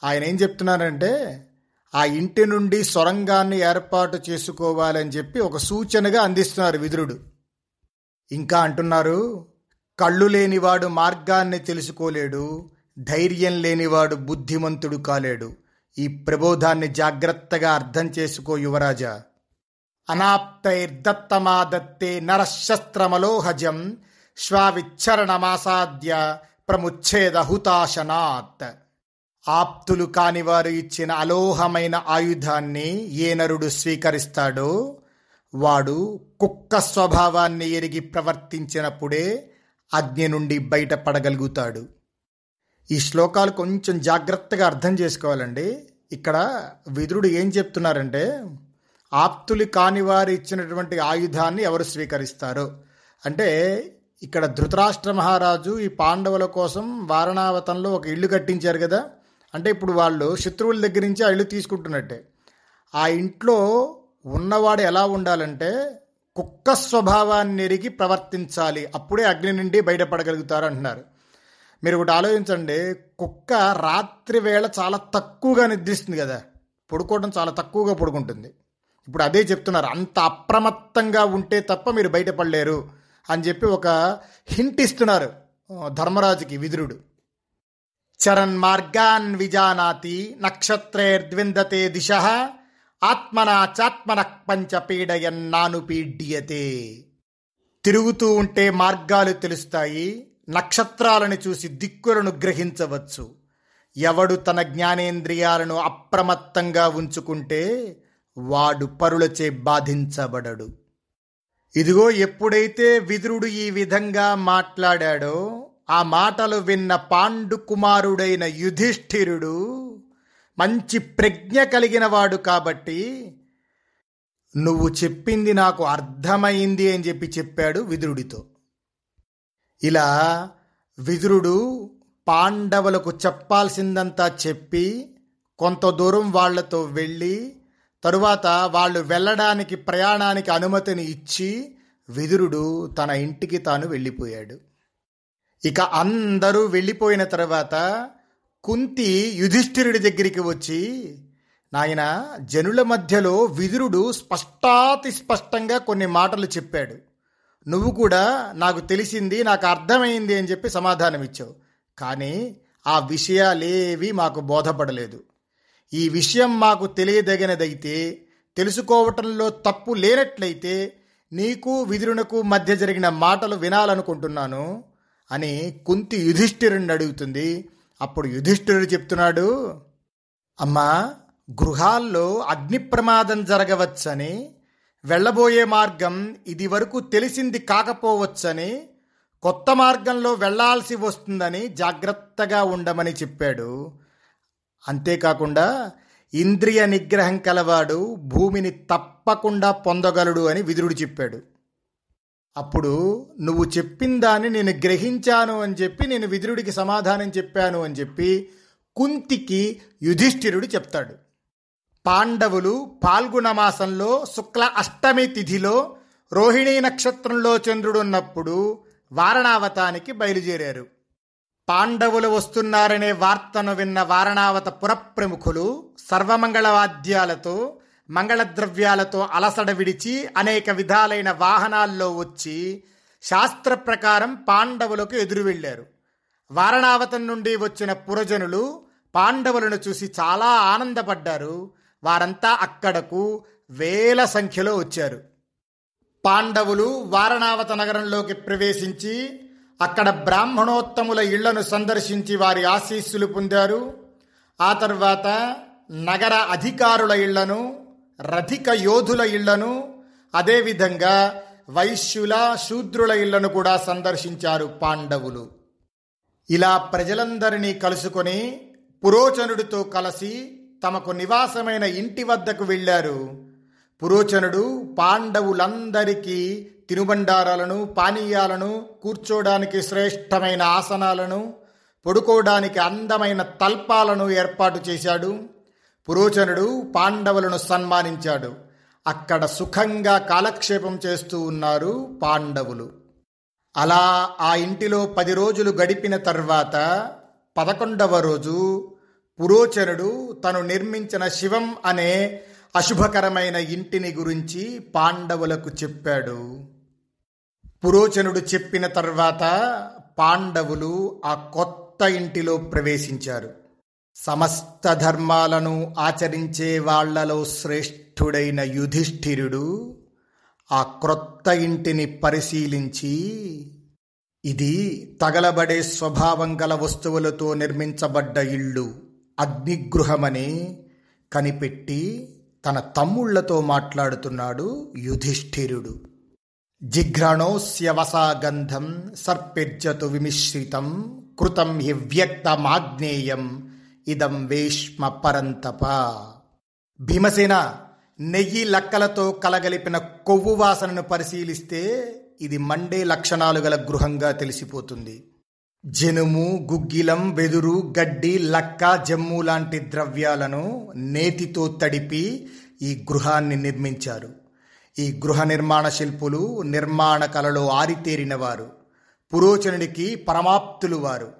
ఆయన ఏం చెప్తున్నారంటే ఆ ఇంటి నుండి సొరంగాన్ని ఏర్పాటు చేసుకోవాలని చెప్పి ఒక సూచనగా అందిస్తున్నారు విదురుడు. ఇంకా అంటున్నారు కళ్ళు లేనివాడు మార్గాన్ని తెలుసుకోలేడు ధైర్యం లేనివాడు బుద్ధిమంతుడు కాలేడు. ఈ ప్రబోధాన్ని జాగ్రత్తగా అర్థం చేసుకో యువరాజా. అనాప్తైర్దత్తమాదత్తే నరశస్త్రమలోహజం శ్వావిచ్చరణమాసాద్య ప్రముచ్ఛేద హుతాశనాత్ ఆప్తులు కానివారు ఇచ్చిన అలోహమైన ఆయుధాన్ని ఏ నరుడు స్వీకరిస్తాడో వాడు కుక్క స్వభావాన్ని ఎరిగి ప్రవర్తించినప్పుడే అగ్ని నుండి బయటపడగలుగుతాడు. ఈ శ్లోకాలు కొంచెం జాగ్రత్తగా అర్థం చేసుకోవాలండి. ఇక్కడ విదురుడు ఏం చెప్తున్నారంటే ఆప్తులు కాని వారు ఇచ్చినటువంటి ఆయుధాన్ని ఎవరు స్వీకరిస్తారు. అంటే ఇక్కడ ధృతరాష్ట్ర మహారాజు ఈ పాండవుల కోసం వారణావతంలో ఒక ఇల్లు కట్టించారు కదా. అంటే ఇప్పుడు వాళ్ళు శత్రువుల దగ్గర నుంచి ఆ ఇల్లు తీసుకుంటున్నట్టే. ఆ ఇంట్లో ఉన్నవాడు ఎలా ఉండాలంటే కుక్క స్వభావాన్ని ఎరిగి ప్రవర్తించాలి. అప్పుడే అగ్ని నుండి బయటపడగలుగుతారు అంటున్నారు. మీరు ఒకటి ఆలోచించండి. కుక్క రాత్రి వేళ చాలా తక్కువగా నిద్రిస్తుంది కదా. పడుకోవడం చాలా తక్కువగా పడుకుంటుంది. ఇప్పుడు అదే చెప్తున్నారు. అంత అప్రమత్తంగా ఉంటే తప్ప మీరు బయటపడలేరు అని చెప్పి ఒక హింట్ ఇస్తున్నారు ధర్మరాజుకి విదురుడు. చరణ్ మార్గాన్ విజానాతి నక్షత్రేర్ద్విందతే దిశ ఆత్మన చాత్మన పంచ పీడయన్నాను పీడ్యతే. తిరుగుతూ ఉంటే మార్గాలు తెలుస్తాయి నక్షత్రాలను చూసి దిక్కులను గ్రహించవచ్చు. ఎవడు తన జ్ఞానేంద్రియాలను అప్రమత్తంగా ఉంచుకుంటే వాడు పరులచే బాధించబడడు. ఇదిగో ఎప్పుడైతే విదురుడు ఈ విధంగా మాట్లాడాడో ఆ మాటలు విన్న పాండు కుమారుడైన యుధిష్ఠిరుడు మంచి ప్రజ్ఞ కలిగిన వాడు కాబట్టి నువ్వు చెప్పింది నాకు అర్థమైంది అని చెప్పి చెప్పాడు విదురుడితో. ఇలా విదురుడు పాండవులకు చెప్పాల్సిందంతా చెప్పి కొంత దూరం వాళ్ళతో వెళ్ళి తరువాత వాళ్ళు వెళ్ళడానికి ప్రయాణానికి అనుమతిని ఇచ్చి విదురుడు తన ఇంటికి తాను వెళ్ళిపోయాడు. ఇక అందరూ వెళ్ళిపోయిన తర్వాత కుంతి యుధిష్ఠిరుడి దగ్గరికి వచ్చి నాయన జనుల మధ్యలో విదురుడు స్పష్టాతి స్పష్టంగా కొన్ని మాటలు చెప్పాడు. నువ్వు కూడా నాకు తెలిసింది నాకు అర్థమైంది అని చెప్పి సమాధానం ఇచ్చావు. కానీ ఆ విషయాలేవి మాకు బోధపడలేదు. ఈ విషయం మాకు తెలియదగినదైతే తెలుసుకోవటంలో తప్పు లేనట్లయితే నీకు విదురునకు మధ్య జరిగిన మాటలు వినాలనుకుంటున్నాను అని కుంతి యుధిష్ఠిరుణ్ణి అడుగుతుంది. అప్పుడు యుధిష్ఠిరుడు చెప్తున్నాడు అమ్మా గృహాల్లో అగ్ని ప్రమాదం జరగవచ్చని వెళ్ళబోయే మార్గం ఇది వరకు తెలిసింది కాకపోవచ్చని కొత్త మార్గంలో వెళ్ళాల్సి వస్తుందని జాగ్రత్తగా ఉండమని చెప్పాడు. అంతేకాకుండా ఇంద్రియ నిగ్రహం కలవాడు భూమిని తప్పకుండా పొందగలడు అని విదురుడు చెప్పాడు. అప్పుడు నువ్వు చెప్పిన దాన్ని నేను గ్రహించాను అని చెప్పి నేను విదురుడికి సమాధానం చెప్పాను అని చెప్పి కుంతికి యుధిష్ఠిరుడు చెప్తాడు. పాండవులు పాల్గొన మాసంలో శుక్ల అష్టమి తిథిలో రోహిణీ నక్షత్రంలో చంద్రుడున్నప్పుడు వారణావతానికి బయలుదేరారు. పాండవులు వస్తున్నారనే వార్తను విన్న వారణావత పురప్రముఖులు సర్వమంగళ వాద్యాలతో మంగళద్రవ్యాలతో అలసడ విడిచి అనేక విధాలైన వాహనాల్లో వచ్చి శాస్త్ర ప్రకారం పాండవులకు ఎదురు వెళ్ళారు. వారణావతం నుండి వచ్చిన పురజనులు పాండవులను చూసి చాలా ఆనందపడ్డారు. వారంతా అక్కడకు వేల సంఖ్యలో వచ్చారు. పాండవులు వారణావత నగరంలోకి ప్రవేశించి అక్కడ బ్రాహ్మణోత్తముల ఇళ్ళను సందర్శించి వారి ఆశీస్సులు పొందారు. ఆ తర్వాత నగర అధికారుల ఇళ్ళను రథిక యోధుల ఇళ్ళను అదేవిధంగా వైశ్యుల శూద్రుల ఇళ్ళను కూడా సందర్శించారు పాండవులు. ఇలా ప్రజలందరినీ కలుసుకొని పురోచనుడితో కలిసి తమకు నివాసమైన ఇంటి వద్దకు వెళ్ళారు. పురోచనుడు పాండవులందరికీ తినుబండారాలను పానీయాలను కూర్చోడానికి శ్రేష్టమైన ఆసనాలను పడుకోవడానికి అందమైన తల్పాలను ఏర్పాటు చేశాడు. పురోచనుడు పాండవులను సన్మానించాడు. అక్కడ సుఖంగా కాలక్షేపం చేస్తూ ఉన్నారు పాండవులు. అలా ఆ ఇంటిలో పది రోజులు గడిపిన తర్వాత పదకొండవ రోజు పురోచనుడు తను నిర్మించిన శివం అనే అశుభకరమైన ఇంటిని గురించి పాండవులకు చెప్పాడు. పురోచనుడు చెప్పిన తర్వాత పాండవులు ఆ కొత్త ఇంటిలో ప్రవేశించారు. సమస్త ధర్మాలను ఆచరించే వాళ్ళలో శ్రేష్ఠుడైన యుధిష్ఠిరుడు ఆ క్రొత్త ఇంటిని పరిశీలించి ఇది తగలబడే స్వభావం గల వస్తువులతో నిర్మించబడ్డ ఇల్లు అగ్నిగృహమని కనిపెట్టి తన తమ్ముళ్ళతో మాట్లాడుతున్నాడు యుధిష్ఠిరుడు. జిఘ్రణోస్యవసాగంధం సర్పిర్జతు విమిశ్రితం కృతం హి వ్యక్తమాగ్నేయం ఇదం వేష్మ పరంతప భీమసేన నెయ్యి లక్కలతో కలగలిపిన కొవ్వు వాసనను పరిశీలిస్తే ఇది మండే లక్షణాలు గల గృహంగా తెలిసిపోతుంది. జనుము గుగ్గిలం వెదురు గడ్డి లక్క జమ్ము లాంటి ద్రవ్యాలను నేతితో తడిపి ఈ గృహాన్ని నిర్మించారు. ఈ గృహ నిర్మాణ శిల్పులు నిర్మాణ కళలో ఆరితేరినవారు. పురోచనుడికి పరమాప్తులు వారు.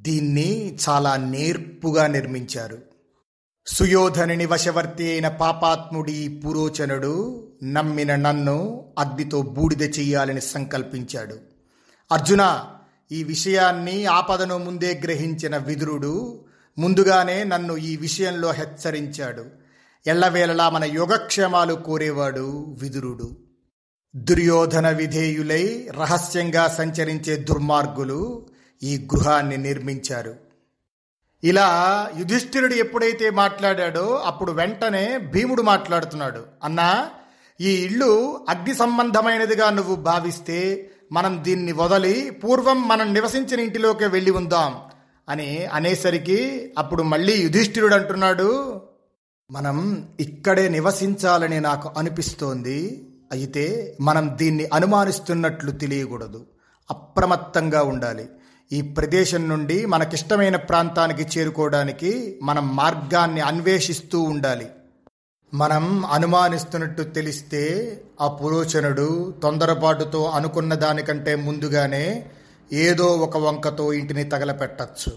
దీన్ని చాలా నేర్పుగా నిర్మించారు. సుయోధనుని వశవర్తి అయిన పాపాత్ముడి పురోచనుడు నమ్మిన నన్ను అగ్నితో బూడిద చెయ్యాలని సంకల్పించాడు. అర్జున ఈ విషయాన్ని ఆపదను ముందే గ్రహించిన విదురుడు ముందుగానే నన్ను ఈ విషయంలో హెచ్చరించాడు. ఎల్లవేళలా మన యోగక్షేమాలు కోరేవాడు విదురుడు. దుర్యోధన విధేయులై రహస్యంగా సంచరించే దుర్మార్గులు ఈ గృహాన్ని నిర్మించారు. ఇలా యుధిష్ఠిరుడు ఎప్పుడైతే మాట్లాడాడో అప్పుడు వెంటనే భీముడు మాట్లాడుతున్నాడు. అన్నా ఈ ఇల్లు అగ్ని సంబంధమైనదిగా నువ్వు భావిస్తే మనం దీన్ని వదలి పూర్వం మనం నివసించిన ఇంటిలోకి వెళ్ళి ఉందాం అని అనేసరికి అప్పుడు మళ్ళీ యుధిష్ఠిరుడు అంటున్నాడు. మనం ఇక్కడే నివసించాలని నాకు అనిపిస్తోంది. అయితే మనం దీన్ని అనుమానిస్తున్నట్లు తెలియకూడదు. అప్రమత్తంగా ఉండాలి. ఈ ప్రదేశం నుండి మనకిష్టమైన ప్రాంతానికి చేరుకోవడానికి మనం మార్గాన్ని అన్వేషిస్తూ ఉండాలి. మనం అనుమానిస్తున్నట్టు తెలిస్తే ఆ పురోచనుడు తొందరపాటుతో అనుకున్న దానికంటే ముందుగానే ఏదో ఒక వంకతో ఇంటిని తగలపెట్టచ్చు.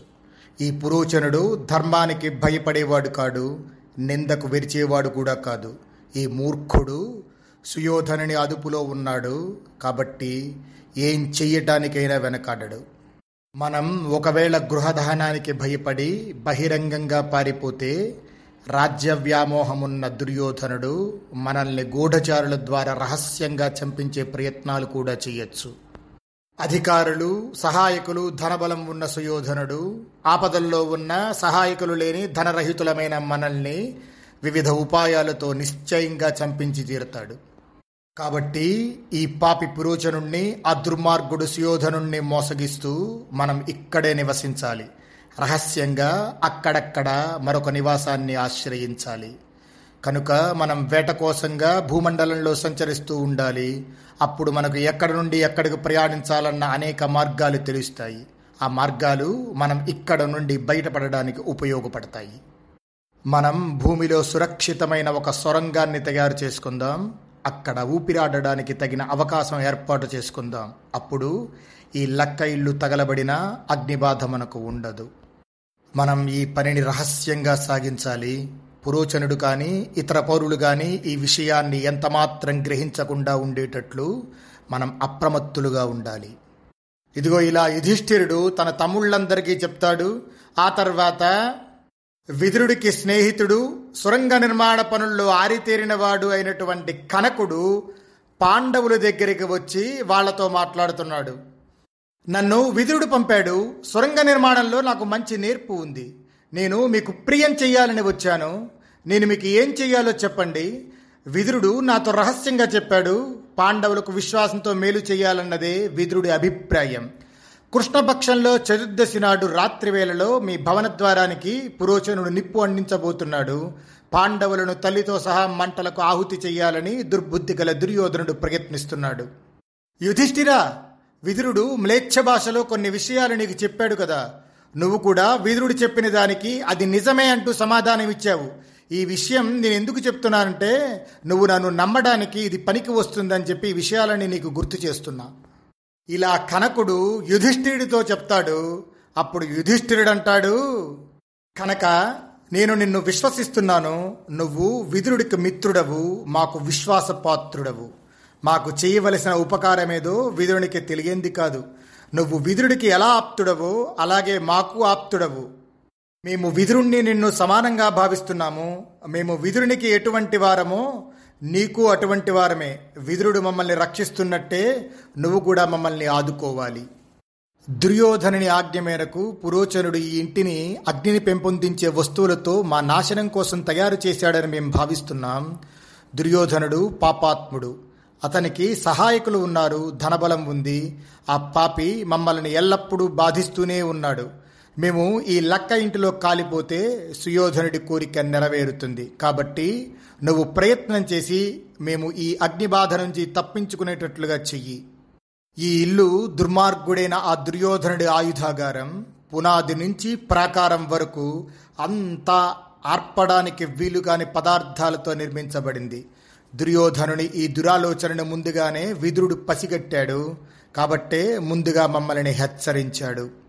ఈ పురోచనుడు ధర్మానికి భయపడేవాడు కాడు నిందకు విరిచేవాడు కూడా కాదు. ఈ మూర్ఖుడు సుయోధనుని అదుపులో ఉన్నాడు కాబట్టి ఏం చెయ్యటానికైనా వెనకాడడు. మనం ఒకవేళ గృహదహనానికి భయపడి బహిరంగంగా పారిపోతే రాజ్య వ్యామోహమున్న దుర్యోధనుడు మనల్ని గూఢచారుల ద్వారా రహస్యంగా చంపించే ప్రయత్నాలు కూడా చేయొచ్చు. అధికారులు సహాయకులు ధనబలం ఉన్న సుయోధనుడు ఆపదల్లో ఉన్న సహాయకులు లేని ధనరహితులమైన మనల్ని వివిధ ఉపాయాలతో నిశ్చయంగా చంపించి తీరుతాడు. కాబట్టి ఈ పాపి పురోచనుణ్ణి ఆ దుర్మార్గుడు సుయోధనుణ్ణి మోసగిస్తూ మనం ఇక్కడే నివసించాలి. రహస్యంగా అక్కడక్కడ మరొక నివాసాన్ని ఆశ్రయించాలి. కనుక మనం వేట కోసంగా భూమండలంలో సంచరిస్తూ ఉండాలి. అప్పుడు మనకు ఎక్కడి నుండి ఎక్కడికి ప్రయాణించాలన్న అనేక మార్గాలు తెలుస్తాయి. ఆ మార్గాలు మనం ఇక్కడ నుండి బయటపడడానికి ఉపయోగపడతాయి. మనం భూమిలో సురక్షితమైన ఒక సొరంగాన్ని తయారు చేసుకుందాం. అక్కడ ఊపిరాడడానికి తగిన అవకాశం ఏర్పాటు చేసుకుందాం. అప్పుడు ఈ లక్క ఇల్లు తగలబడిన అగ్నిబాధ మనకు ఉండదు. మనం ఈ పనిని రహస్యంగా సాగించాలి. పురోచనుడు కానీ ఇతర పౌరులు కానీ ఈ విషయాన్ని ఎంతమాత్రం గ్రహించకుండా ఉండేటట్లు మనం అప్రమత్తులుగా ఉండాలి. ఇదిగో ఇలా యుధిష్ఠిరుడు తన తమ్ముళ్ళందరికీ చెప్తాడు ఆ తర్వాత విదురుడికి స్నేహితుడు సురంగ నిర్మాణ పనుల్లో ఆరితేరినవాడు అయినటువంటి కనకుడు పాండవుల దగ్గరికి వచ్చి వాళ్ళతో మాట్లాడుతున్నాడు. నన్ను విదురుడు పంపాడు సురంగ నిర్మాణంలో నాకు మంచి నేర్పు ఉంది. నేను మీకు ప్రియం చెయ్యాలని వచ్చాను. నేను మీకు ఏం చెయ్యాలో చెప్పండి. విదురుడు నాతో రహస్యంగా చెప్పాడు పాండవులకు విశ్వాసంతో మేలు చేయాలన్నదే విదురుడి అభిప్రాయం. కృష్ణపక్షంలో చతుర్దశి నాడు రాత్రి వేళలో మీ భవనద్వారానికి పురోచనుడు నిప్పు అందించబోతున్నాడు. పాండవులను తల్లితో సహా మంటలకు ఆహుతి చెయ్యాలని దుర్బుద్ధి గల దుర్యోధనుడు ప్రయత్నిస్తున్నాడు. యుధిష్ఠిరా విదురుడు మ్లేచ్ఛ భాషలో కొన్ని విషయాలు నీకు చెప్పాడు కదా. నువ్వు కూడా విదురుడు చెప్పిన దానికి అది నిజమే అంటూ సమాధానం ఇచ్చావు ఈ విషయం నేను ఎందుకు చెప్తున్నానంటే నువ్వు నన్ను నమ్మడానికి ఇది పనికి వస్తుందని చెప్పి ఈ విషయాలని నీకు గుర్తు చేస్తున్నా. ఇలా కనకుడు యుధిష్ఠిరుడితో చెప్తాడు. అప్పుడు యుధిష్ఠిరుడు అంటాడు కనుక నేను నిన్ను విశ్వసిస్తున్నాను. నువ్వు విదురుడికి మిత్రుడవు మాకు విశ్వాసపాత్రుడవు. మాకు చేయవలసిన ఉపకారమేదో విదురునికి తెలియంది కాదు. నువ్వు విదురుడికి ఎలా ఆప్తుడవో అలాగే మాకు ఆప్తుడవు. మేము విదురుణ్ణి నిన్ను సమానంగా భావిస్తున్నాము. మేము విదురునికి ఎటువంటి వారమో నీకు అటువంటి వారమే. విదురుడు మమ్మల్ని రక్షిస్తున్నట్టే నువ్వు కూడా మమ్మల్ని ఆదుకోవాలి. దుర్యోధనుని ఆజ్ఞ మేరకు పురోచనుడు ఈ ఇంటిని అగ్నిని పెంపొందించే వస్తువులతో మా నాశనం కోసం తయారు చేశాడని మేము భావిస్తున్నాం. దుర్యోధనుడు పాపాత్ముడు. అతనికి సహాయకులు ఉన్నారు ధనబలం ఉంది. ఆ పాపి మమ్మల్ని ఎల్లప్పుడూ బాధిస్తూనే ఉన్నాడు. మేము ఈ లక్క ఇంటిలో కాలిపోతే సుయోధనుడి కోరిక నెరవేరుతుంది. కాబట్టి నువ్వు ప్రయత్నం చేసి మేము ఈ అగ్నిబాధ నుంచి తప్పించుకునేటట్లుగా చెయ్యి. ఈ ఇల్లు దుర్మార్గుడైన ఆ దుర్యోధనుడి ఆయుధాగారం పునాది నుంచి ప్రాకారం వరకు అంతా ఆర్పడానికి వీలుగాని పదార్థాలతో నిర్మించబడింది. దుర్యోధనుని ఈ దురాలోచనను ముందుగానే విదురుడు పసిగట్టాడు. కాబట్టే ముందుగా మమ్మల్ని హెచ్చరించాడు.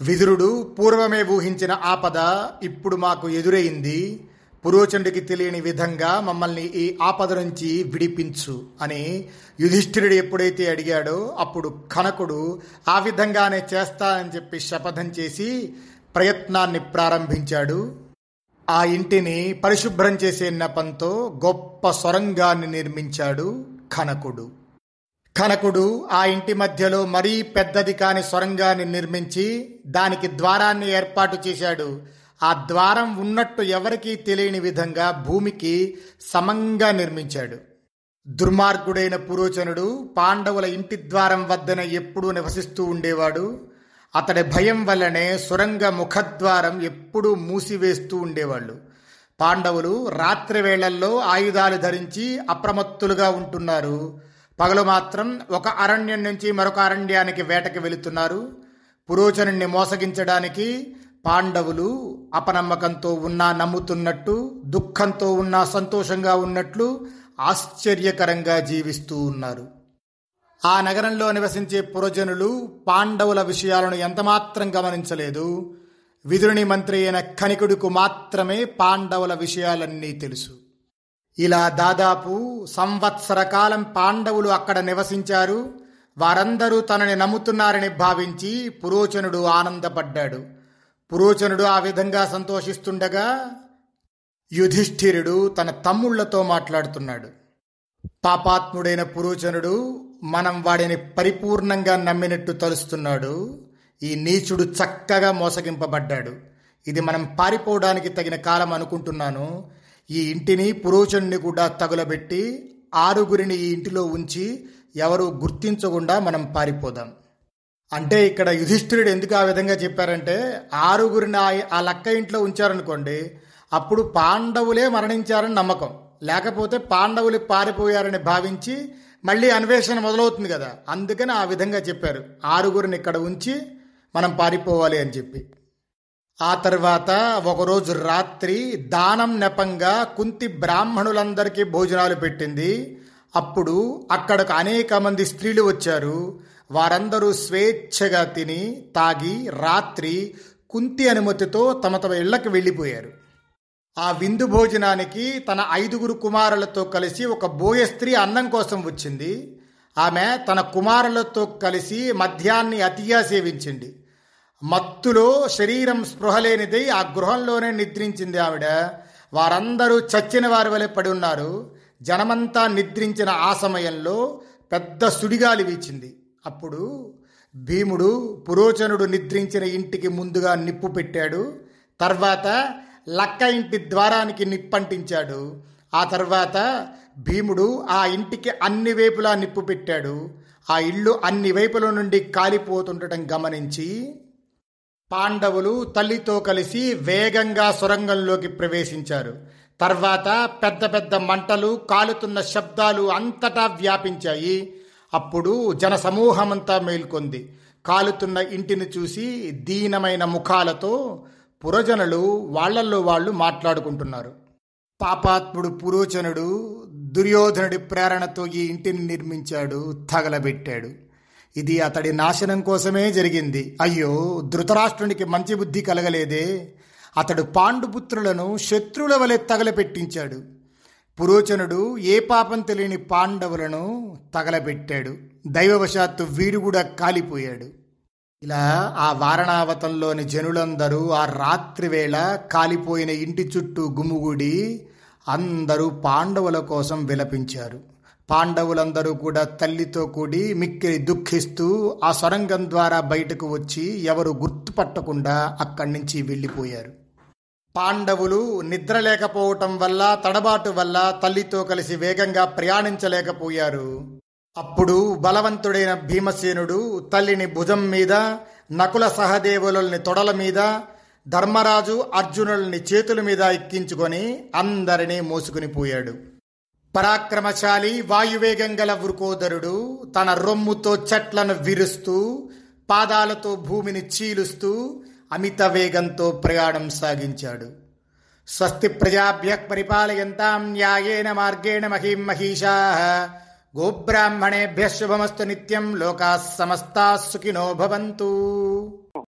విదురుడు పూర్వమే ఊహించిన ఆపద ఇప్పుడు మాకు ఎదురైంది. పురోచనుడికి తెలియని విధంగా మమ్మల్ని ఈ ఆపద నుంచి విడిపించు అని యుధిష్ఠిరుడు ఎప్పుడైతే అడిగాడో అప్పుడు కనకుడు ఆ విధంగానే చేస్తానని చెప్పి శపథం చేసి ప్రయత్నాన్ని ప్రారంభించాడు. ఆ ఇంటిని పరిశుభ్రం చేసే నెపంతో గొప్ప సొరంగాన్ని నిర్మించాడు కనకుడు. కనకుడు ఆ ఇంటి మధ్యలో మరీ పెద్దది కాని సొరంగాన్ని నిర్మించి దానికి ద్వారాన్ని ఏర్పాటు చేశాడు. ఆ ద్వారం ఉన్నట్టు ఎవరికీ తెలియని విధంగా భూమికి సమంగా నిర్మించాడు. దుర్మార్గుడైన పురోచనుడు పాండవుల ఇంటి ద్వారం వద్దన ఎప్పుడూ నివసిస్తూ ఉండేవాడు. అతడి భయం వల్లనే సురంగ ముఖద్వారం ఎప్పుడూ మూసివేస్తూ ఉండేవాళ్ళు. పాండవులు రాత్రి వేళల్లో ఆయుధాలు ధరించి అప్రమత్తులుగా ఉంటున్నారు. పగలు మాత్రం ఒక అరణ్యం నుంచి మరొక అరణ్యానికి వేటకి వెళుతున్నారు. పురోచనుణ్ణి మోసగించడానికి పాండవులు అపనమ్మకంతో ఉన్నా నమ్ముతున్నట్టు దుఃఖంతో ఉన్నా సంతోషంగా ఉన్నట్లు ఆశ్చర్యకరంగా జీవిస్తూ ఉన్నారు. ఆ నగరంలో నివసించే పురజనులు పాండవుల విషయాలను ఎంతమాత్రం గమనించలేదు. విదురుని మంత్రి అయిన కనికుడికు మాత్రమే పాండవుల విషయాలన్నీ తెలుసు. ఇలా దాదాపు సంవత్సర కాలం పాండవులు అక్కడ నివసించారు. వారందరూ తనని నమ్ముతున్నారని భావించి పురోచనుడు ఆనందపడ్డాడు. పురోచనుడు ఆ విధంగా సంతోషిస్తుండగా యుధిష్ఠిరుడు తన తమ్ముళ్ళతో మాట్లాడుతున్నాడు. పాపాత్ముడైన పురోచనుడు మనం వాడిని పరిపూర్ణంగా నమ్మినట్టు తలుస్తున్నాడు. ఈ నీచుడు చక్కగా మోసగింపబడ్డాడు. ఇది మనం పారిపోవడానికి తగిన కాలం అనుకుంటున్నాను. ఈ ఇంటిని పురోచనుని కూడా తగులబెట్టి ఆరుగురిని ఈ ఇంటిలో ఉంచి ఎవరు గుర్తించకుండా మనం పారిపోదాం. అంటే ఇక్కడ యుధిష్ఠిరుడు ఎందుకు ఆ విధంగా చెప్పారంటే ఆరుగురిని ఆ లక్క ఇంట్లో ఉంచారనుకోండి అప్పుడు పాండవులే మరణించారని నమ్మకం. లేకపోతే పాండవులు పారిపోయారని భావించి మళ్ళీ అన్వేషణ మొదలవుతుంది కదా. అందుకని ఆ విధంగా చెప్పారు. ఆరుగురిని ఇక్కడ ఉంచి మనం పారిపోవాలి అని చెప్పి. ఆ తర్వాత ఒకరోజు రాత్రి దానం నెపంగా కుంతి బ్రాహ్మణులందరికీ భోజనాలు పెట్టింది. అప్పుడు అక్కడకు అనేక మంది స్త్రీలు వచ్చారు. వారందరూ స్వేచ్ఛగా తిని తాగి రాత్రి కుంతి అనుమతితో తమ తమ ఇళ్ళకు వెళ్ళిపోయారు. ఆ విందు భోజనానికి తన ఐదుగురు కుమారులతో కలిసి ఒక బోయ స్త్రీ అన్నం కోసం వచ్చింది. ఆమె తన కుమారులతో కలిసి మద్యాన్ని అతిగా సేవించింది. మత్తులో శరీరం స్పృహలేనిదై ఆ గృహంలోనే నిద్రించింది ఆవిడ. వారందరూ చచ్చిన వారి వలె పడి ఉన్నారు. జనమంతా నిద్రించిన ఆ సమయంలో పెద్ద సుడిగాలి వీచింది. అప్పుడు భీముడు పురోచనుడు నిద్రించిన ఇంటికి ముందుగా నిప్పు పెట్టాడు. తర్వాత లక్క ఇంటి ద్వారానికి నిప్పంటించాడు. ఆ తర్వాత భీముడు ఆ ఇంటికి అన్ని వైపులా నిప్పు పెట్టాడు. ఆ ఇల్లు అన్ని వైపుల నుండి కాలిపోతుండటం గమనించి పాండవులు తల్లితో కలిసి వేగంగా సొరంగంలోకి ప్రవేశించారు. తర్వాత పెద్ద పెద్ద మంటలు కాలుతున్న శబ్దాలు అంతటా వ్యాపించాయి. అప్పుడు జన సమూహమంతా మేల్కొంది. కాలుతున్న ఇంటిని చూసి దీనమైన ముఖాలతో పురజనులు వాళ్ళల్లో వాళ్ళు మాట్లాడుకుంటున్నారు. పాపాత్ముడు పురోచనుడు దుర్యోధనుడి ప్రేరణతో ఈ ఇంటిని నిర్మించాడు తగలబెట్టాడు. ఇది అతడి నాశనం కోసమే జరిగింది. అయ్యో ధృతరాష్ట్రునికి మంచి బుద్ధి కలగలేదే. అతడు పాండుపుత్రులను శత్రువుల వలె తగలపెట్టించాడు. పురోచనుడు ఏ పాపం తెలియని పాండవులను తగలబెట్టాడు. దైవవశాత్తు వీడు కూడా కాలిపోయాడు. ఇలా ఆ వారణావతంలోని జనులందరూ ఆ రాత్రి వేళ కాలిపోయిన ఇంటి చుట్టూ గుమ్ముగుడి అందరూ పాండవుల కోసం విలపించారు. పాండవులందరూ కూడా తల్లితో కూడి మిక్కిరి దుఃఖిస్తూ ఆ సొరంగం ద్వారా బయటకు వచ్చి ఎవరు గుర్తుపట్టకుండా అక్కడి నుంచి వెళ్ళిపోయారు. పాండవులు నిద్ర లేకపోవటం వల్ల తడబాటు వల్ల తల్లితో కలిసి వేగంగా ప్రయాణించలేకపోయారు. అప్పుడు బలవంతుడైన భీమసేనుడు తల్లిని భుజం మీద నకుల సహదేవులని తొడల మీద ధర్మరాజు అర్జునుల్ని చేతుల మీద ఎక్కించుకొని అందరినీ మోసుకుని పోయాడు. పరాక్రమశాలి వాయువేగం గల వృకోదరుడు తన రొమ్ముతో చెట్లను విరుస్తూ పాదాలతో భూమిని చీలుస్తూ అమిత వేగంతో ప్రయాణం సాగించాడు. స్వస్తి ప్రజాభ్య పరిపాలయంతాం న్యాయేన మార్గేణ మహిం మహిషా. గోబ్రాహ్మణేభ్య శుభమస్తు నిత్యం లోకా సమస్తా సుఖినో భవంతు.